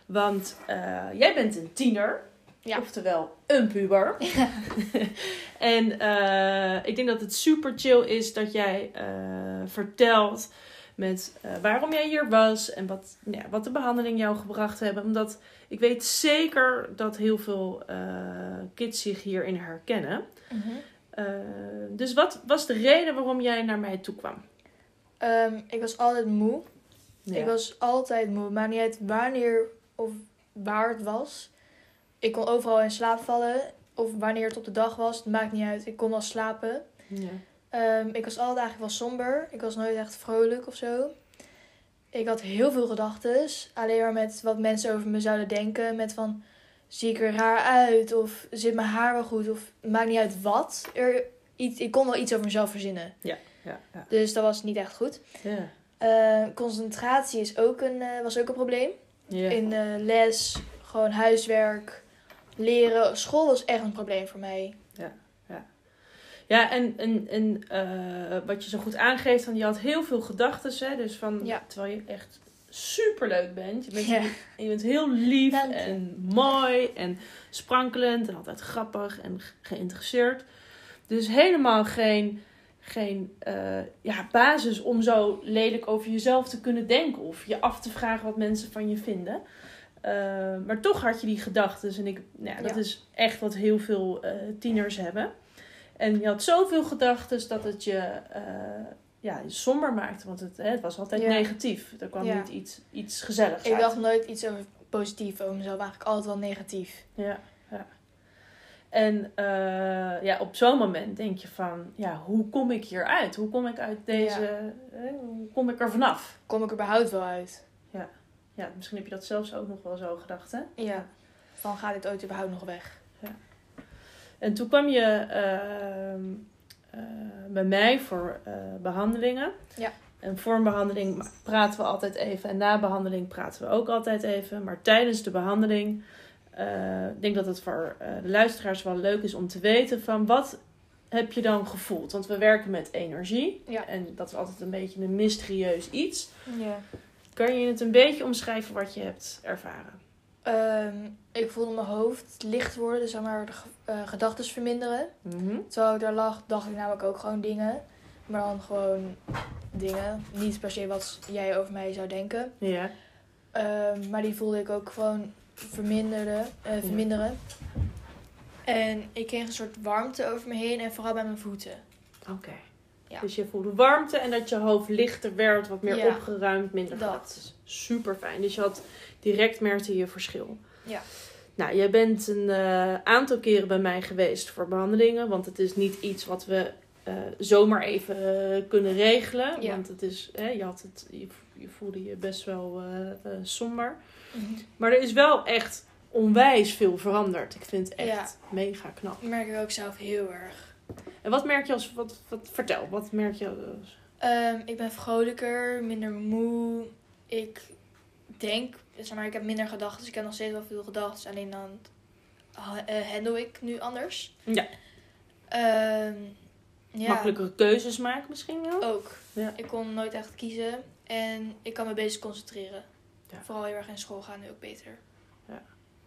Want eh, jij bent een tiener, Ja. oftewel een puber. en eh, ik denk dat het super chill is dat jij eh, vertelt met eh, waarom jij hier was en wat, ja, wat de behandeling jou gebracht hebben. Omdat ik weet zeker dat heel veel eh, kids zich hierin herkennen. Eh, dus wat was de reden waarom jij naar mij toe kwam? Ehm, ik was altijd moe. Ja. Ik was altijd moe. Maakt niet uit wanneer of waar het was. Ik kon overal in slaap vallen. Of wanneer het op de dag was. Het maakt niet uit. Ik kon wel slapen. Ja. Ehm, ik was altijd eigenlijk wel somber. Ik was nooit echt vrolijk of zo. Ik had heel veel gedachten. Alleen maar met wat mensen over me zouden denken. Met van, zie ik er raar uit? Of zit mijn haar wel goed? Of maakt niet uit wat. Er, iets, ik kon wel iets over mezelf verzinnen. Ja, ja. Dus dat was niet echt goed. Ja. Eh, concentratie is ook een, eh, was ook een probleem. Ja. In eh, les, gewoon huiswerk, leren. School was echt een probleem voor mij. Ja, en, en, en eh, wat je zo goed aangeeft, van je had heel veel gedachten, hè? Dus van, Ja. terwijl je echt superleuk bent. Je bent, Ja. je bent heel lief Dank je. en mooi en sprankelend en altijd grappig en ge- geïnteresseerd. Dus helemaal geen, geen eh, ja, basis om zo lelijk over jezelf te kunnen denken of je af te vragen wat mensen van je vinden. Eh, maar toch had je die gedachten. En ik, nou, ja, dat Ja. is echt wat heel veel tieners hebben. En je had zoveel gedachten dat het je eh, ja, somber maakte. Want het, hè, het was altijd Ja. negatief. Er kwam Ja. niet iets, iets gezelligs Ik uit. dacht nooit iets over positief over mezelf. Eigenlijk altijd wel negatief. Ja, ja. En eh, ja, op zo'n moment denk je van, ja, hoe kom ik hier uit? Hoe kom ik uit deze, hè, hoe kom ik er vanaf? Kom ik er überhaupt wel uit? Ja, misschien heb je dat zelfs ook nog wel zo gedacht, hè? Ja. Van gaat dit ooit überhaupt nog weg? En toen kwam je ehm, eh, bij mij voor eh, behandelingen. Ja. En voor een behandeling praten we altijd even. En na behandeling praten we ook altijd even. Maar tijdens de behandeling, eh, ik denk dat het voor de luisteraars wel leuk is om te weten van wat heb je dan gevoeld? Want we werken met energie. Ja. En dat is altijd een beetje een mysterieus iets. Ja. Kan je het een beetje omschrijven wat je hebt ervaren? Ehm, ik voelde mijn hoofd licht worden. Dus zeg maar de ge- gedachten verminderen. Mhm. Terwijl ik daar lag, dacht ik namelijk ook gewoon dingen. Maar dan gewoon dingen. Niet per se wat jij over mij zou denken. Ja. Ehm, maar die voelde ik ook gewoon verminderen, eh, verminderen. En ik kreeg een soort warmte over me heen en vooral bij mijn voeten. Oké. Ja. Dus je voelde warmte en dat je hoofd lichter werd, wat meer Ja. opgeruimd, minder Dat. Super fijn. Dus je had direct merkte je verschil. Ja. Nou, jij bent een eh, aantal keren bij mij geweest voor behandelingen, want het is niet iets wat we eh, zomaar even eh, kunnen regelen. Ja. Want het is, hè, je, had het, je, je voelde je best wel somber. Mhm. Maar er is wel echt onwijs veel veranderd. Ik vind het echt Ja. mega knap. Dat merk ik ook zelf heel erg. En wat merk je als, wat, wat vertel, wat merk je als, Ehm, ik ben vrolijker, minder moe. Ik denk, zeg maar, ik heb minder gedachten. Dus ik heb nog steeds wel veel gedachten. Alleen dan eh, handle ik nu anders. Ja. Ehm, ja, makkelijkere keuzes maken misschien wel? ook. Ja. Ik kon nooit echt kiezen. En ik kan me beter concentreren. Ja. Vooral heel erg in school gaan nu ook beter.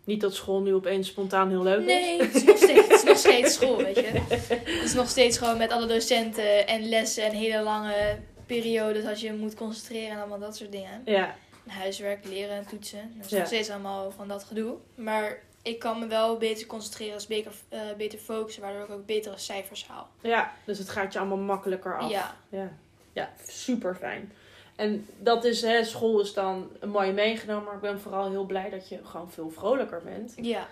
Niet dat school nu opeens spontaan heel leuk Nee, is. het is nog steeds, het is nog steeds school, weet je. Het is nog steeds gewoon met alle docenten en lessen en hele lange periodes als je moet concentreren en allemaal dat soort dingen. Ja, huiswerk, leren en toetsen. Dat is Ja. nog steeds allemaal van dat gedoe. Maar ik kan me wel beter concentreren, dus beter, eh, beter focussen, waardoor ik ook betere cijfers haal. ja, dus het gaat je allemaal makkelijker af. Ja, ja. Ja, super fijn. En dat is, hè, school is dan een mooie meegenomen, maar ik ben vooral heel blij dat je gewoon veel vrolijker bent. ja.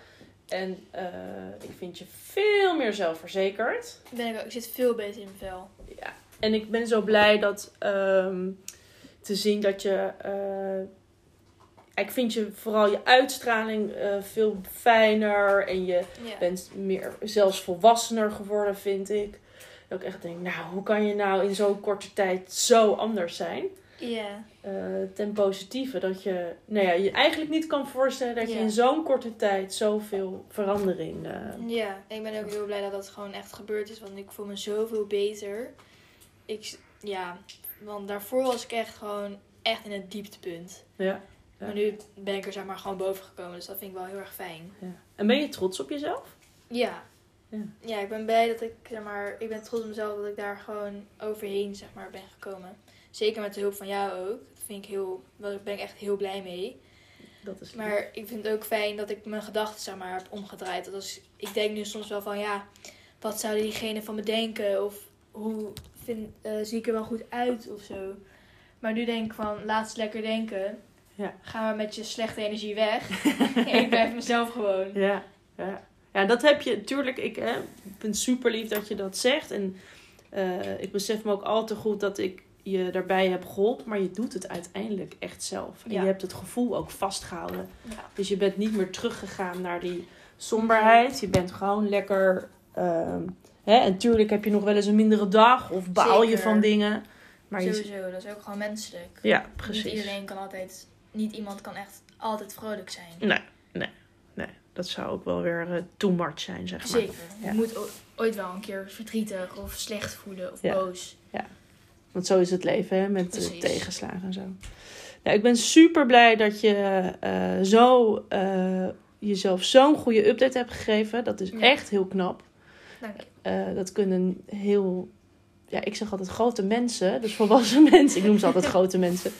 En eh, ik vind je veel meer zelfverzekerd. Ben ik, ook, ik zit veel beter in mijn vel. Ja. En ik ben zo blij dat ehm, te zien dat je. eh, ik vind je vooral je uitstraling eh, veel fijner. En je Ja. bent meer zelfs volwassener geworden, vind ik. Dat ik echt denk, nou, hoe kan je nou in zo'n korte tijd zo anders zijn? Ja. eh, ten positieve. Dat je, nou ja, je eigenlijk niet kan voorstellen dat je in zo'n korte tijd zoveel verandering. eh, Ja, ik ben ook heel blij dat dat gewoon echt gebeurd is, want ik voel me zoveel beter. Ik, ja, want daarvoor was ik echt gewoon echt in het dieptepunt. ja, Ja. Maar nu ben ik er zeg maar gewoon boven gekomen, dus dat vind ik wel heel erg fijn. ja. En ben je trots op jezelf? Ja. Ja. Ja, ik ben blij dat ik, zeg maar, ik ben trots op mezelf dat ik daar gewoon overheen, zeg maar, ben gekomen. Zeker met de hulp van jou ook. Dat vind ik heel, daar ben ik echt heel blij mee. Dat is Maar ik vind het ook fijn dat ik mijn gedachten, zeg maar, heb omgedraaid. Dat als, ik denk nu soms wel van, ja, wat zou diegene van me denken? Of hoe vind, eh, zie ik er wel goed uit of zo. Maar nu denk ik van, laat eens lekker denken. Ja. Ga maar met je slechte energie weg. ik blijf mezelf gewoon. Ja, ja. ja, dat heb je natuurlijk. Ik hè, vind het super lief dat je dat zegt. En eh, ik besef me ook al te goed dat ik je daarbij heb geholpen. Maar je doet het uiteindelijk echt zelf. En Ja. je hebt het gevoel ook vastgehouden. Ja. Dus je bent niet meer teruggegaan naar die somberheid. Je bent gewoon lekker. ehm, hè, en tuurlijk heb je nog wel eens een mindere dag. Of baal je van dingen. Maar je, Sowieso, dat is ook gewoon menselijk. ja, Niet precies. iedereen kan altijd, niet iemand kan echt altijd vrolijk zijn. Nee, nee, nee. Dat zou ook wel weer eh, too much zijn, zeg maar. Zeker. Ja. Je moet ooit wel een keer verdrietig of slecht voelen of Ja. boos. Want zo is het leven, hè, met Precies. tegenslagen en zo. Nou, ik ben super blij dat je eh, zo, eh, jezelf zo'n goede update hebt gegeven. Dat is Ja. echt heel knap. Dank je. Eh, dat kunnen heel, ja, ik zeg altijd grote mensen, dus volwassen mensen, ik noem ze altijd grote mensen.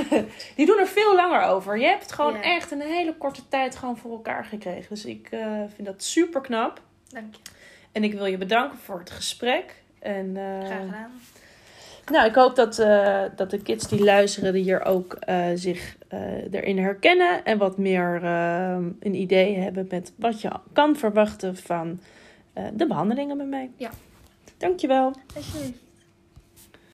Die doen er veel langer over. Je hebt het gewoon Ja. echt in een hele korte tijd gewoon voor elkaar gekregen. Dus ik eh, vind dat super knap. Dank je. En ik wil je bedanken voor het gesprek. En, eh, Graag gedaan. nou, ik hoop dat, dat de kids die luisteren die hier ook zich erin herkennen. En wat meer een idee hebben met wat je kan verwachten van de behandelingen bij mij. Ja. Dankjewel. Alsjeblieft.